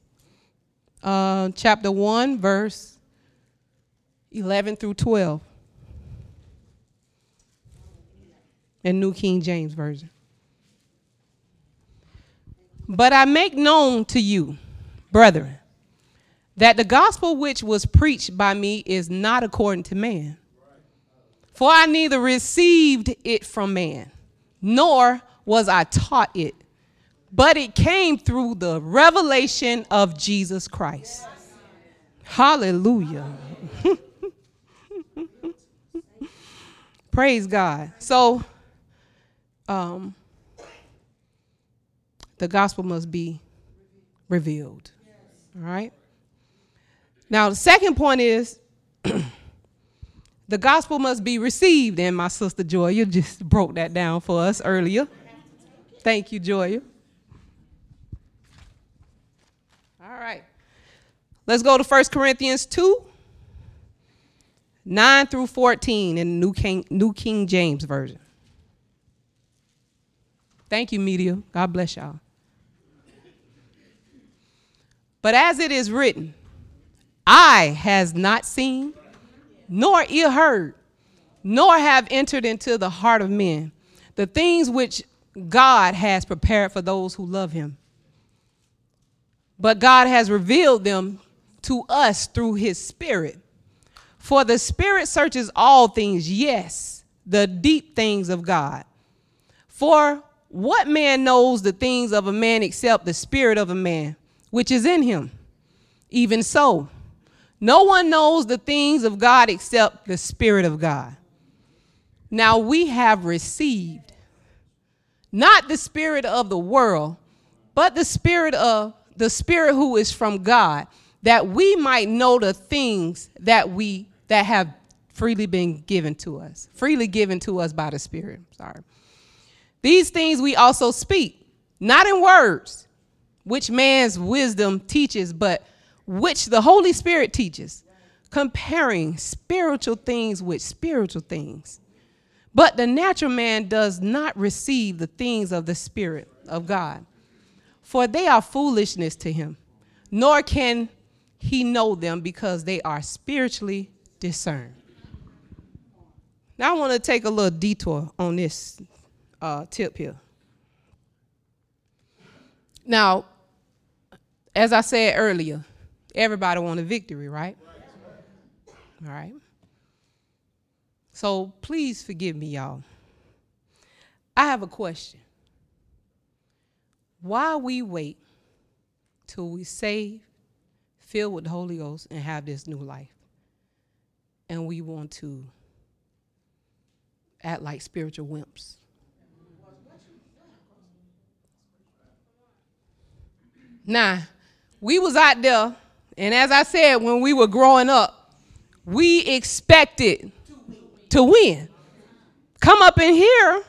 uh, chapter 1, verse 11 through 12. In New King James Version. But I make known to you, brethren, that the gospel which was preached by me is not according to man. For I neither received it from man, nor was I taught it, but it came through the revelation of Jesus Christ. Hallelujah. Praise God. So, um, the gospel must be revealed. All right? Now, the second point is the gospel must be received. And my sister Joya just broke that down for us earlier. Thank you, Joya. All right. Let's go to 1 Corinthians 2 9 through 14 in the New King, New King James Version. Thank you, media. God bless y'all. But as it is written, eye has not seen, nor ear heard, nor have entered into the heart of men the things which God has prepared for those who love him. But God has revealed them to us through his Spirit. For the Spirit searches all things, yes, the deep things of God. For what man knows the things of a man except the Spirit of a man? which is in him. Even so, no one knows the things of God except the Spirit of God. Now we have received not the Spirit of the world, but the Spirit of the Spirit who is from God, that we might know the things that we that have freely been given to us, freely given to us by the Spirit. Sorry. These things we also speak, not in words which man's wisdom teaches, but which the Holy Spirit teaches, comparing spiritual things with spiritual things. But the natural man does not receive the things of the Spirit of God, for they are foolishness to him, nor can he know them because they are spiritually discerned. Now, I want to take a little detour on this uh, tip here. Now, as I said earlier, everybody want a victory, right? All right. So please forgive me, y'all. I have a question. Why we wait till we save, filled with the Holy Ghost, and have this new life? And we want to act like spiritual wimps. Now, we was out there, and as I said, when we were growing up, we expected to win. Come up in here,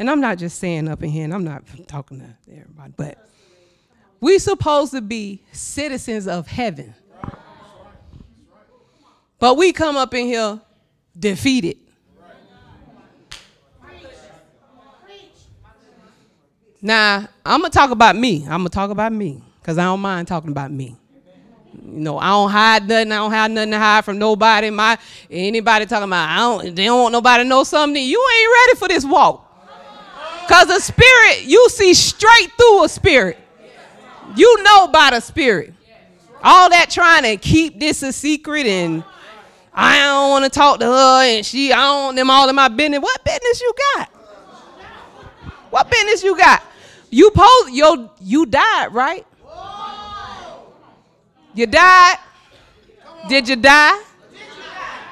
and I'm not just saying up in here, and I'm not talking to everybody, but we supposed to be citizens of heaven. But we come up in here defeated. Now, I'm going to talk about me. I'm going to talk about me because I don't mind talking about me. You know, I don't hide nothing. I don't have nothing to hide from nobody. My anybody talking about I don't. They don't want nobody to know something. You ain't ready for this walk. Cause a spirit, you see straight through a spirit. You know by the spirit. All that trying to keep this a secret and I don't want to talk to her and she I don't want them all in my business. What business you got? What business you got? You post yo you died, right? You died? Did you die?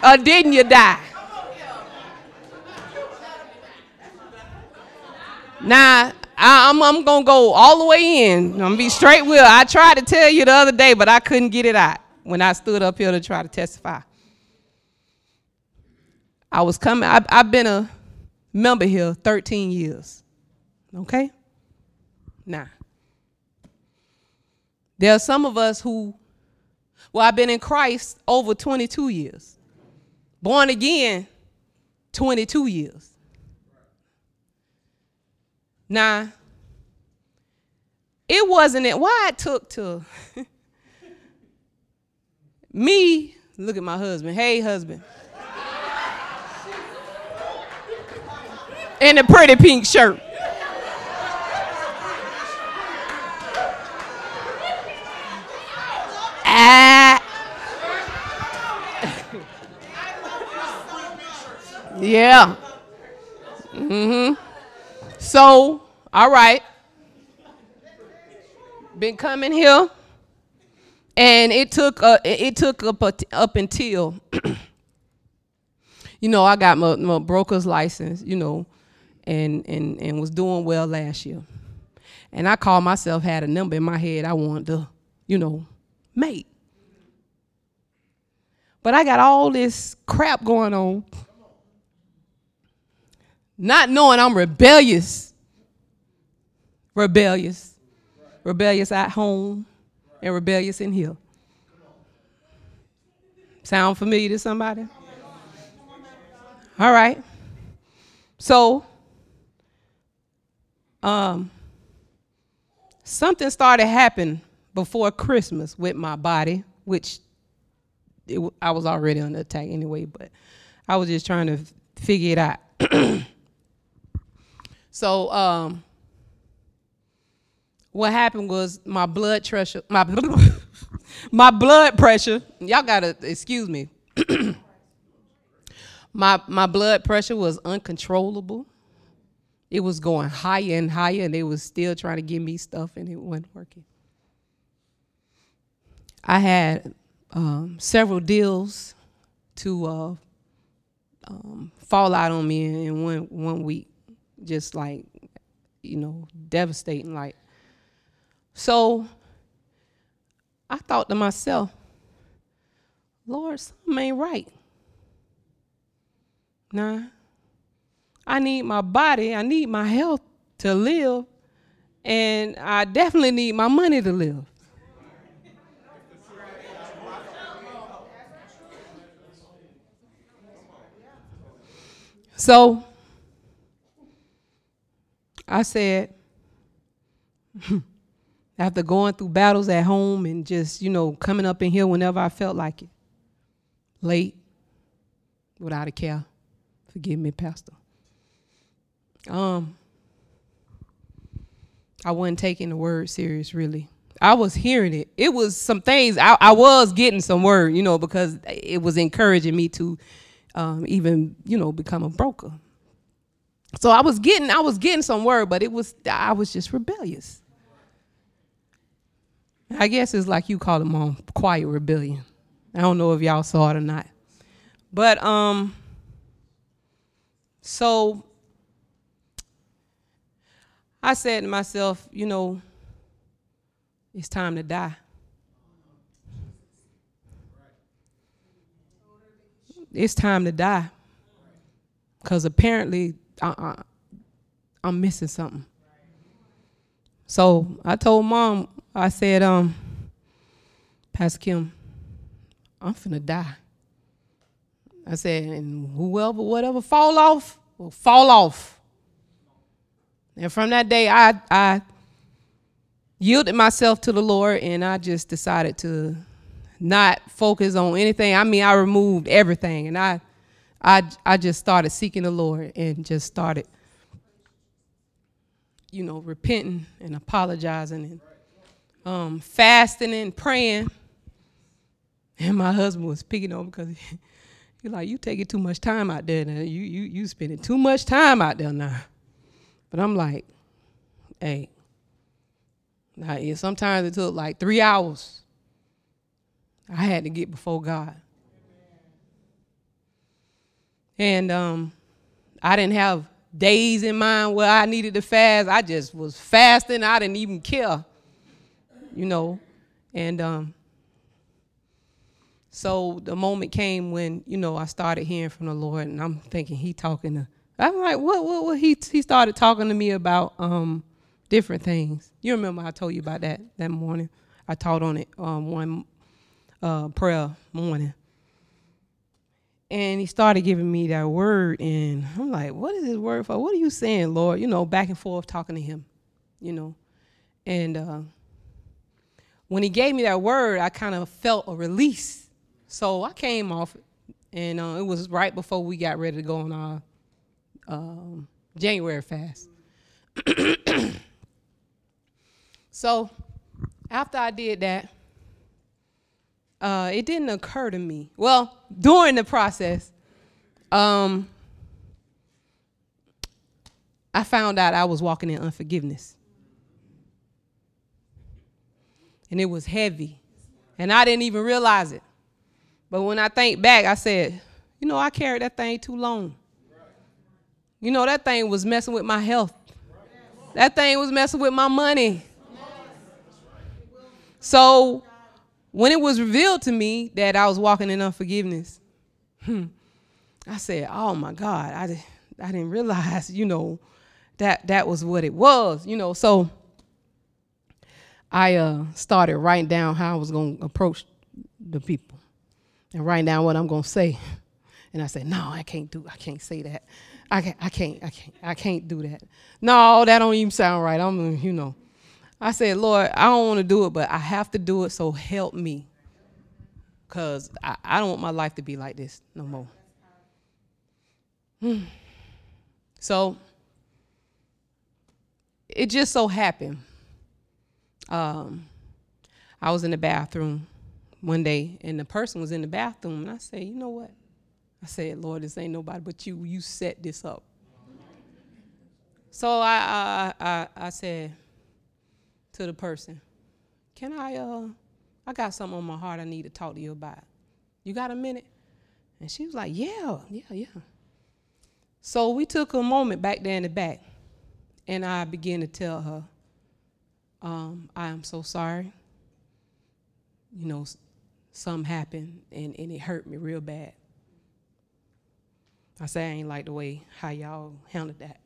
Or didn't you die? Now, I, am I'm, to go all the way in. I'm to be straight with I tried to tell you the other day, but I couldn't get it out when I stood up here to try to testify. I was coming, I, I've been a member here 13 years. Okay? Now, there are some of us who, well, I've been in Christ over 22 years, born again 22 years. Now, it wasn't it why it took to me look at my husband. Hey, husband. In a pretty pink shirt. Ah. yeah. Mm-hmm. So, all right. Been coming here, and it took uh, it took up up until you know I got my, my broker's license, you know, and and and was doing well last year, and I called myself had a number in my head I wanted to, you know, make. But I got all this crap going on not knowing I'm rebellious. Rebellious. Rebellious at home and rebellious in here. Sound familiar to somebody? All right. So, um, something started happening before Christmas with my body, which it, I was already under attack anyway, but I was just trying to figure it out. So um, what happened was my blood pressure, my my blood pressure. Y'all gotta excuse me. my my blood pressure was uncontrollable. It was going higher and higher, and they was still trying to give me stuff, and it wasn't working. I had um, several deals to uh, um, fall out on me in one one week just like, you know, devastating. Like, so I thought to myself, Lord, something ain't right. Nah, I need my body, I need my health to live, and I definitely need my money to live. So I said, after going through battles at home and just, you know, coming up in here whenever I felt like it, late, without a care. Forgive me, Pastor. Um, I wasn't taking the word serious, really. I was hearing it. It was some things I, I was getting some word, you know, because it was encouraging me to um, even, you know, become a broker. So I was getting, I was getting some word, but it was I was just rebellious. I guess it's like you call it on quiet rebellion. I don't know if y'all saw it or not. But um so I said to myself, you know, it's time to die. It's time to die. Because apparently I, I, am missing something. So I told mom, I said, um, Pastor Kim, I'm finna die. I said, and whoever, whatever fall off, will fall off. And from that day, I, I yielded myself to the Lord and I just decided to not focus on anything. I mean, I removed everything and I I, I just started seeking the Lord and just started, you know, repenting and apologizing and um, fasting and praying. And my husband was picking on because he, he like, you taking too much time out there now. You, you, you spending too much time out there now. But I'm like, hey, now, sometimes it took like three hours. I had to get before God. And um, I didn't have days in mind where I needed to fast. I just was fasting. I didn't even care, you know. And um, so the moment came when you know I started hearing from the Lord, and I'm thinking He talking to. I'm like, what? What? What? He he started talking to me about um, different things. You remember I told you about that that morning. I taught on it um, one uh, prayer morning, and he started giving me that word, and I'm like, what is this word for? What are you saying, Lord? You know, back and forth talking to him, you know, and uh, when he gave me that word, I kind of felt a release. So I came off, and uh, it was right before we got ready to go on our um, January fast. so after I did that, uh, it didn't occur to me. Well, during the process, um, I found out I was walking in unforgiveness. And it was heavy. And I didn't even realize it. But when I think back, I said, you know, I carried that thing too long. You know, that thing was messing with my health. That thing was messing with my money. So when it was revealed to me that I was walking in unforgiveness, hmm, I said, "Oh my God, I, I didn't realize, you know, that that was what it was, you know." So I uh, started writing down how I was going to approach the people and writing down what I'm going to say. And I said, "No, I can't do. I can't say that. I can't. I can't. I can't. I can't do that. No, that don't even sound right. I'm, you know." I said, Lord, I don't want to do it, but I have to do it, so help me. Because I, I don't want my life to be like this no more. Hmm. So it just so happened. Um, I was in the bathroom one day, and the person was in the bathroom, and I said, You know what? I said, Lord, this ain't nobody but you. You set this up. So I, I, I, I said, to the person, Can I, uh, I got something on my heart I need to talk to you about. You got a minute? And she was like, Yeah, yeah, yeah. So we took a moment back there in the back, and I began to tell her, um, I am so sorry. You know, something happened and, and it hurt me real bad. I say I ain't like the way how y'all handled that.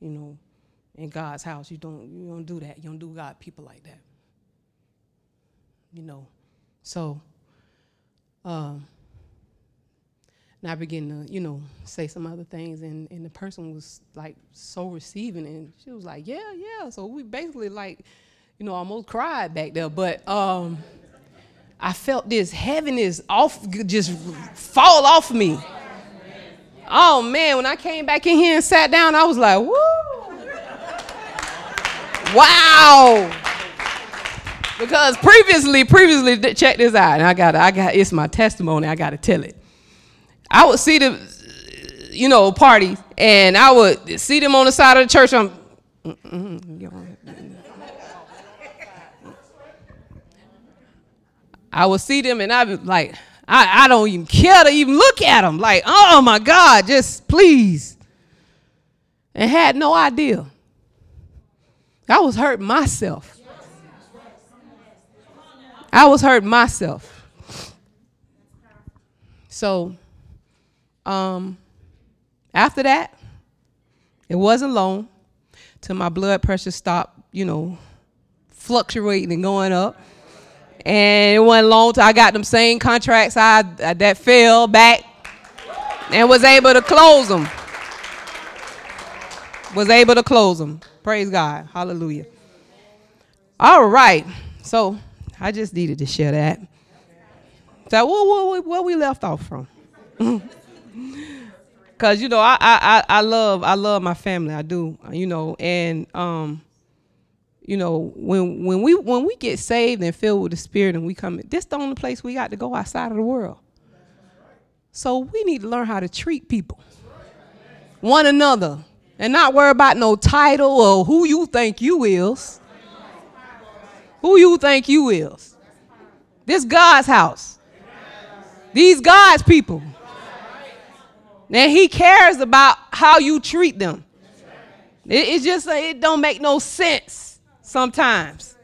You know, in God's house. You don't you don't do that. You don't do God people like that. You know. So um and I began to, you know, say some other things and, and the person was like so receiving and she was like, Yeah, yeah. So we basically like, you know, almost cried back there. But um I felt this heaviness off just fall off me. Oh man, when I came back in here and sat down, I was like, woo. Wow. Because previously, previously, check this out, and I got, I got, it's my testimony. I got to tell it. I would see the, you know, parties, and I would see them on the side of the church. I'm, I would see them, and I'd be like, I, I don't even care to even look at them. Like, oh my God, just please. And had no idea I was hurting myself. I was hurting myself. So, um, after that, it wasn't long till my blood pressure stopped, you know, fluctuating and going up. And it wasn't long till I got them same contracts I, that fell back and was able to close them. Was able to close them. Praise God. Hallelujah. All right. So I just needed to share that. So where, where, we left off from? Cause you know I, I I love I love my family I do you know and um you know when when we when we get saved and filled with the Spirit and we come this the only place we got to go outside of the world. So we need to learn how to treat people, one another, and not worry about no title or who you think you is. Who you think you is. This God's house. These God's people. And he cares about how you treat them. It, just it don't make no sense sometimes.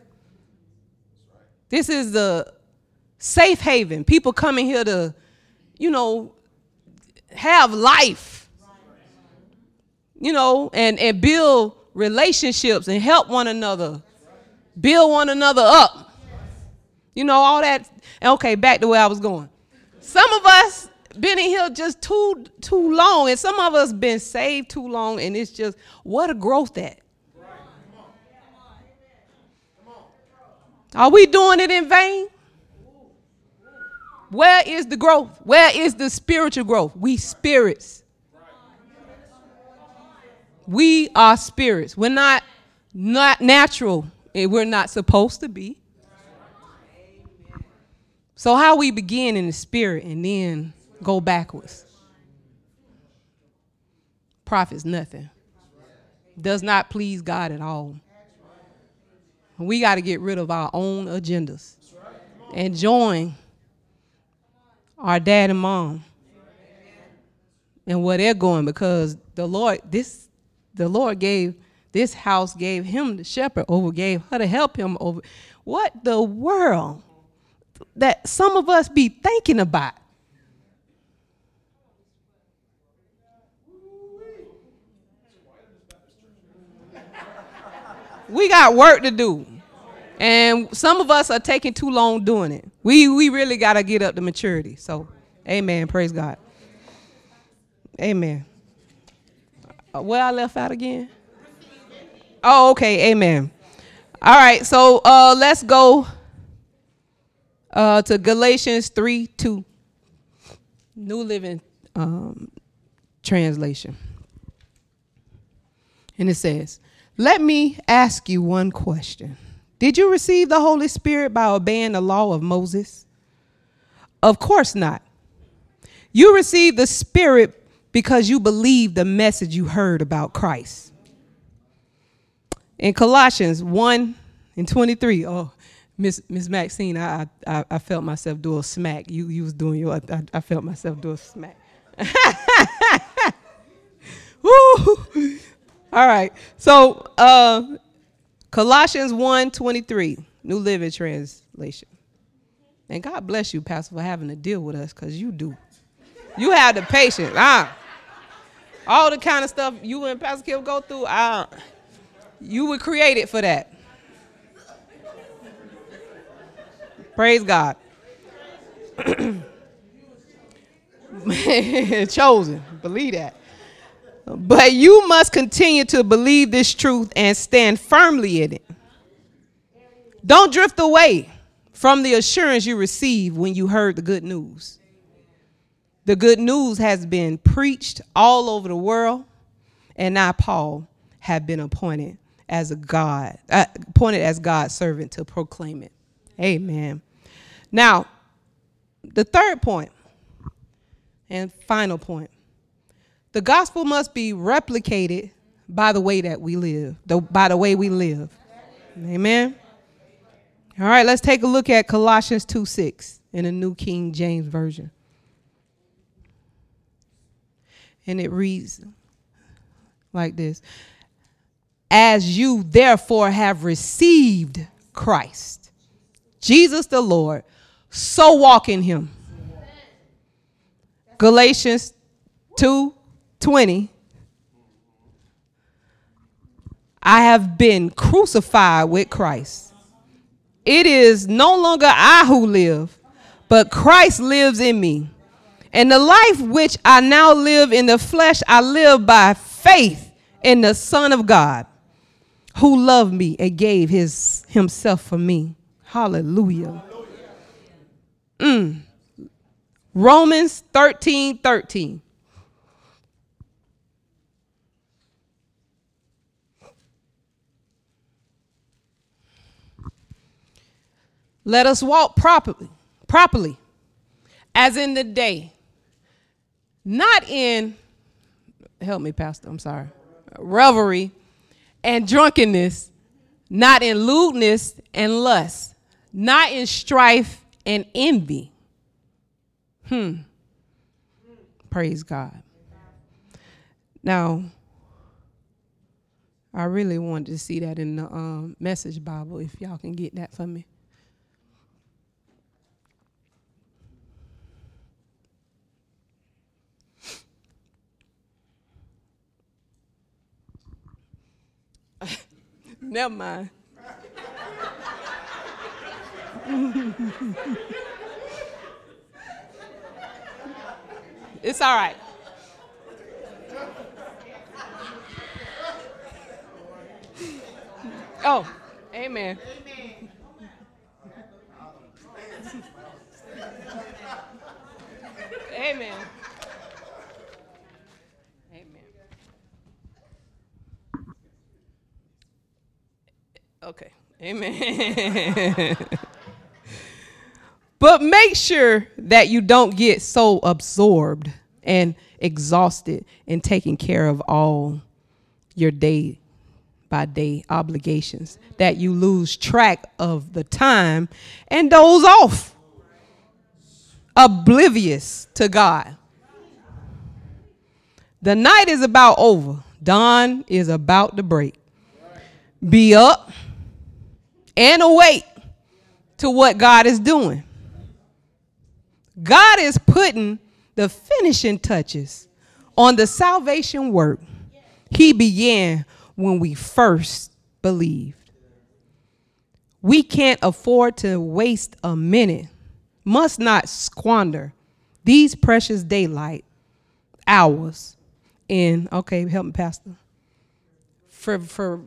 This is the safe haven. People coming here to, you know, have life. You know, and, and build relationships and help one another. Build one another up. You know, all that. Okay, back to where I was going. Some of us been in here just too too long, and some of us been saved too long, and it's just what a growth at. Are we doing it in vain? Where is the growth? Where is the spiritual growth? We spirits. We are spirits. We're not not natural, and we're not supposed to be. So how we begin in the spirit and then go backwards. Profits nothing. Does not please God at all. We got to get rid of our own agendas and join our dad and mom and where they're going because the Lord, this, the Lord gave this house, gave him the shepherd over, gave her to help him over. What the world that some of us be thinking about? we got work to do. And some of us are taking too long doing it. We we really got to get up to maturity. So, amen. Praise God. Amen. Uh, where I left out again? Oh, okay. Amen. All right. So uh, let's go uh, to Galatians 3 2. New Living um, Translation. And it says, let me ask you one question. Did you receive the Holy Spirit by obeying the law of Moses? Of course not. You received the Spirit because you believe the message you heard about Christ. In Colossians 1 and 23, oh, Miss Miss Maxine, I, I I felt myself do a smack. You you was doing your I, I felt myself do a smack. Woo! All right. So uh, Colossians 1 23, New Living Translation. And God bless you, Pastor, for having to deal with us, because you do. You have the patience. Ah. All the kind of stuff you and Pastor Kim go through, ah, you were created for that. Praise God. Chosen. Believe that. But you must continue to believe this truth and stand firmly in it. Don't drift away from the assurance you received when you heard the good news. The good news has been preached all over the world, and I, Paul, have been appointed as a God, uh, appointed as God's servant to proclaim it. Amen. Now, the third point and final point the gospel must be replicated by the way that we live, the, by the way we live. Amen. All right, let's take a look at Colossians 2 6 in the New King James Version. And it reads like this As you therefore have received Christ, Jesus the Lord, so walk in him. Galatians 2 20, I have been crucified with Christ. It is no longer I who live, but Christ lives in me. And the life which I now live in the flesh, I live by faith in the Son of God, who loved me and gave his himself for me. Hallelujah. Mm. Romans 13 13. Let us walk properly, properly, as in the day, not in, help me, Pastor, I'm sorry, revelry and drunkenness, not in lewdness and lust, not in strife and envy. Hmm. Praise God. Now, I really wanted to see that in the um, Message Bible, if y'all can get that for me. Never mind. it's all right. Oh, amen. Amen. Amen. Okay. Amen. but make sure that you don't get so absorbed and exhausted in taking care of all your day by day obligations that you lose track of the time and doze off, oblivious to God. The night is about over, dawn is about to break. Be up and awake to what God is doing. God is putting the finishing touches on the salvation work He began when we first believed. We can't afford to waste a minute, must not squander these precious daylight hours in, okay, help me, Pastor. For, for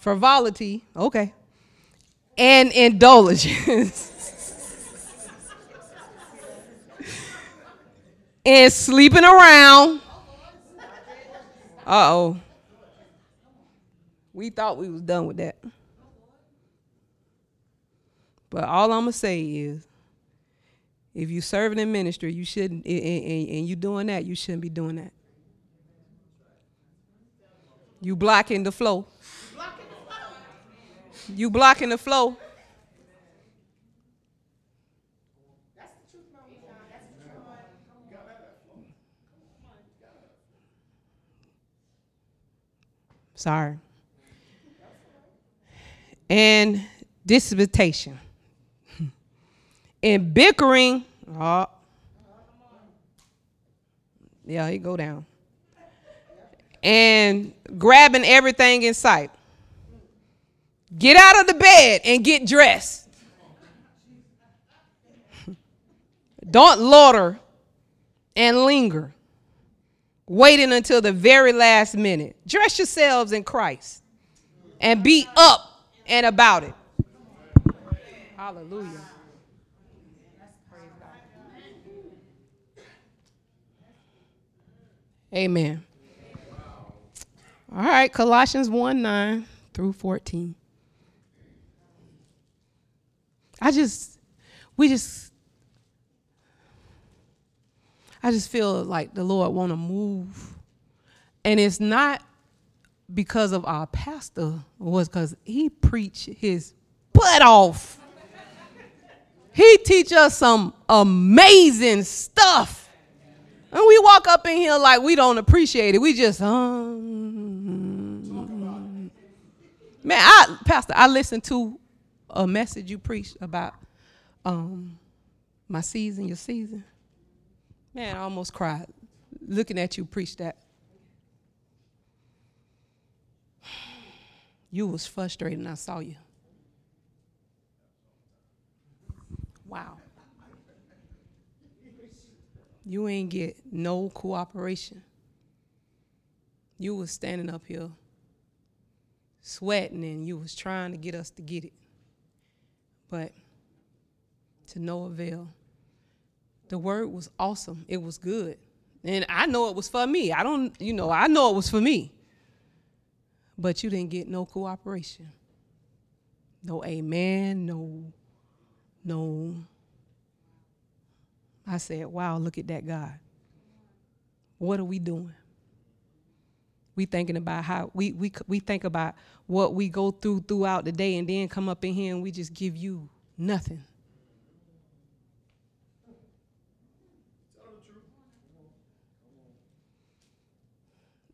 frivolity, okay, and indulgence. and sleeping around uh oh. We thought we was done with that. But all I'm gonna say is, if you serving in ministry, you shouldn't, and, and, and you doing that, you shouldn't be doing that. You blocking the flow. You blocking the flow. Sorry. And disputation. and bickering. Oh. Yeah, he go down. And grabbing everything in sight. Get out of the bed and get dressed. Don't loiter and linger waiting until the very last minute. Dress yourselves in Christ and be up and about it. Hallelujah. Amen. All right, Colossians 1 9 through 14. I just, we just I just feel like the Lord want to move. And it's not because of our pastor, was because he preached his butt off. he teach us some amazing stuff. And we walk up in here like we don't appreciate it. We just, um, man, I, Pastor, I listened to a message you preached about um, my season, your season. Man, I almost cried looking at you preach that. You was frustrated and I saw you. Wow. You ain't get no cooperation. You was standing up here sweating and you was trying to get us to get it. But to no avail. The word was awesome. It was good. And I know it was for me. I don't, you know, I know it was for me. But you didn't get no cooperation. No amen, no, no. I said, wow, look at that God. What are we doing? We thinking about how we we we think about what we go through throughout the day and then come up in here and we just give you nothing.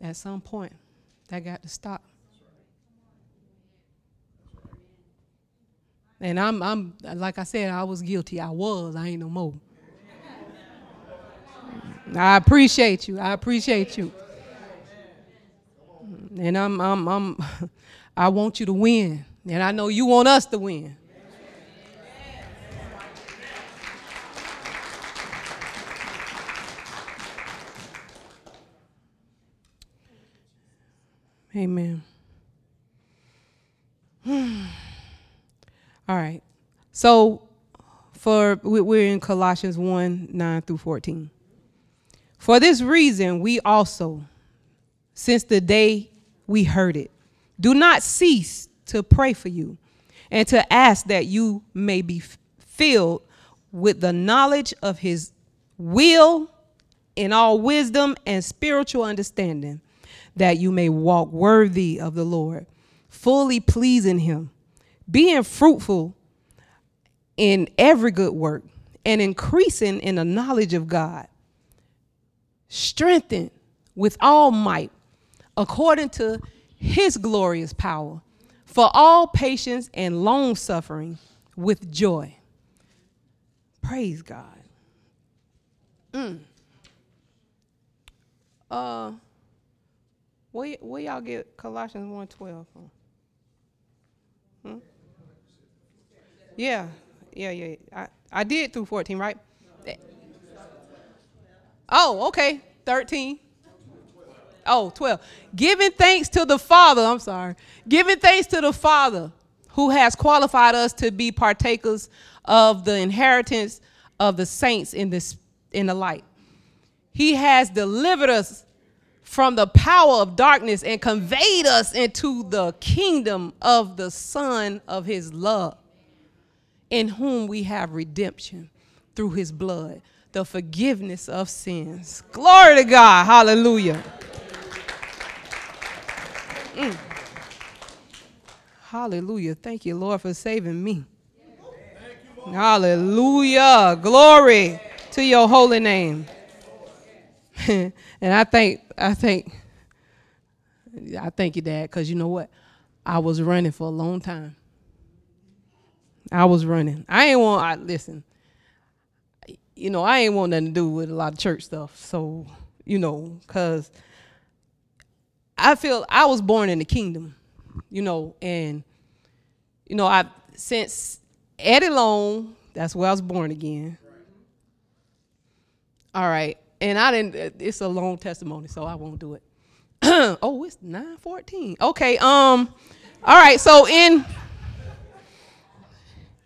at some point, that got to stop. And I'm, I'm, like I said, I was guilty. I was. I ain't no more. I appreciate you. I appreciate you. And I'm, I'm, I'm, I want you to win. And I know you want us to win. Amen. All right. So for we're in Colossians 1 9 through 14. For this reason, we also, since the day we heard it, do not cease to pray for you and to ask that you may be filled with the knowledge of his will in all wisdom and spiritual understanding, that you may walk worthy of the Lord, fully pleasing him being fruitful in every good work and increasing in the knowledge of God, strengthened with all might according to his glorious power, for all patience and long suffering with joy. Praise God. Mm. Uh, where, where y'all get Colossians 1.12 from? Hmm? Yeah, yeah, yeah. I, I did through 14, right? Oh, okay. 13. Oh, 12. Giving thanks to the Father, I'm sorry. Giving thanks to the Father who has qualified us to be partakers of the inheritance of the saints in this in the light. He has delivered us from the power of darkness and conveyed us into the kingdom of the Son of his love in whom we have redemption through his blood, the forgiveness of sins. Glory to God. Hallelujah. Mm. Hallelujah. Thank you, Lord, for saving me. Hallelujah. Glory to your holy name. and I think, I think, I thank you, Dad, because you know what? I was running for a long time. I was running. I ain't want. I listen. You know, I ain't want nothing to do with a lot of church stuff. So, you know, cause I feel I was born in the kingdom. You know, and you know, I since Eddie Long, that's where I was born again. All right, and I didn't. It's a long testimony, so I won't do it. oh, it's nine fourteen. Okay. Um. All right. So in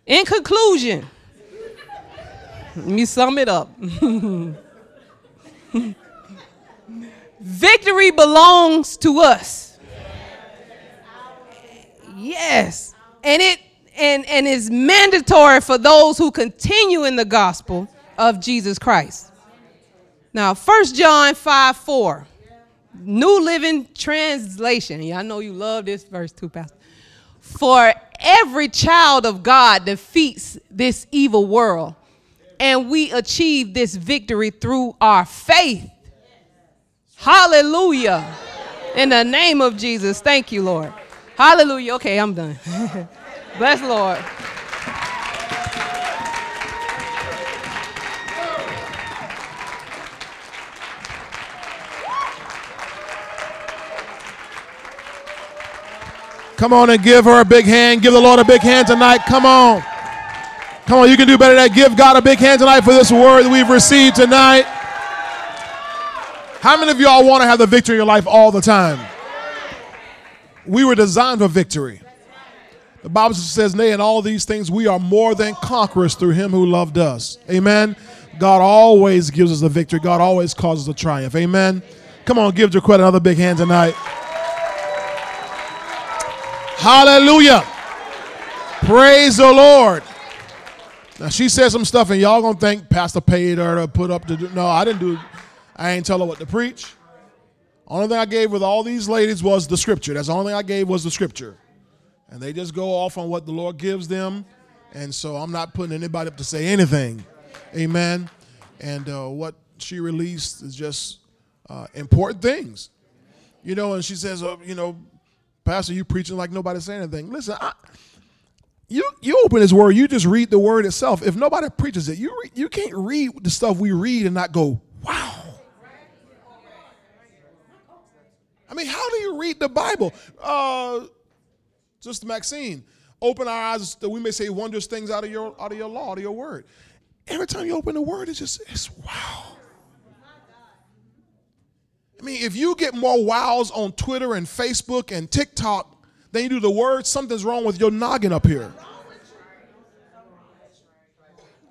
in conclusion, let me sum it up. Victory belongs to us. Yes. And it and, and is mandatory for those who continue in the gospel of Jesus Christ. Now, 1 John 5 4, New Living Translation. I know you love this verse too, Pastor. For every child of God defeats this evil world, and we achieve this victory through our faith. Hallelujah. In the name of Jesus. Thank you, Lord. Hallelujah. Okay, I'm done. Bless Lord. Come on and give her a big hand. Give the Lord a big hand tonight. Come on. Come on, you can do better than that. Give God a big hand tonight for this word that we've received tonight. How many of y'all want to have the victory in your life all the time? We were designed for victory. The Bible says, Nay, in all these things, we are more than conquerors through him who loved us. Amen. God always gives us the victory. God always causes a triumph. Amen. Come on, give Jaquetta another big hand tonight. Hallelujah. Praise the Lord. Now she said some stuff, and y'all gonna think Pastor paid her to put up do. No, I didn't do. I ain't tell her what to preach. Only thing I gave with all these ladies was the scripture. That's the only thing I gave was the scripture, and they just go off on what the Lord gives them. And so I'm not putting anybody up to say anything. Amen. And uh, what she released is just uh, important things. You know, and she says, uh, you know, Pastor, you preaching like nobody's saying anything. Listen, I, you you open His Word, you just read the Word itself. If nobody preaches it, you re, you can't read the stuff we read and not go, wow. I mean, how do you read the Bible? Uh, Sister Maxine, open our eyes that we may say wondrous things out of your out of your law, out of your word. Every time you open the word, it's just it's wow. I mean, if you get more wows on Twitter and Facebook and TikTok than you do the word, something's wrong with your noggin up here.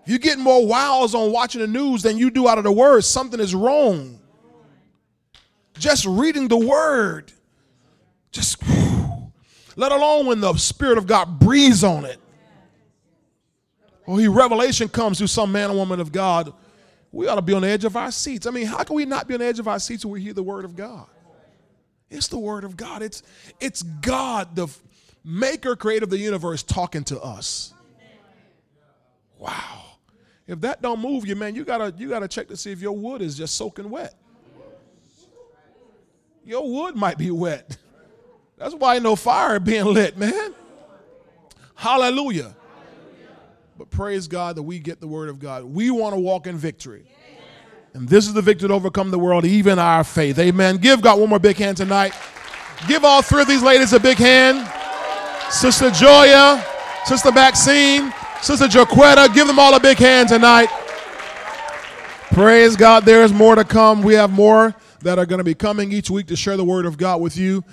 If you get more wows on watching the news than you do out of the word, something is wrong. Just reading the word, just whew, let alone when the Spirit of God breathes on it. Or he revelation comes through some man or woman of God we ought to be on the edge of our seats. I mean, how can we not be on the edge of our seats when we hear the word of God? It's the word of God. It's it's God, the maker, creator of the universe, talking to us. Wow. If that don't move you, man, you gotta you gotta check to see if your wood is just soaking wet. Your wood might be wet. That's why no fire being lit, man. Hallelujah. But praise God that we get the word of God. We want to walk in victory. And this is the victory to overcome the world, even our faith. Amen. Give God one more big hand tonight. Give all three of these ladies a big hand. Sister Joya, Sister Maxine, Sister Jaquetta, give them all a big hand tonight. Praise God. There is more to come. We have more that are going to be coming each week to share the word of God with you.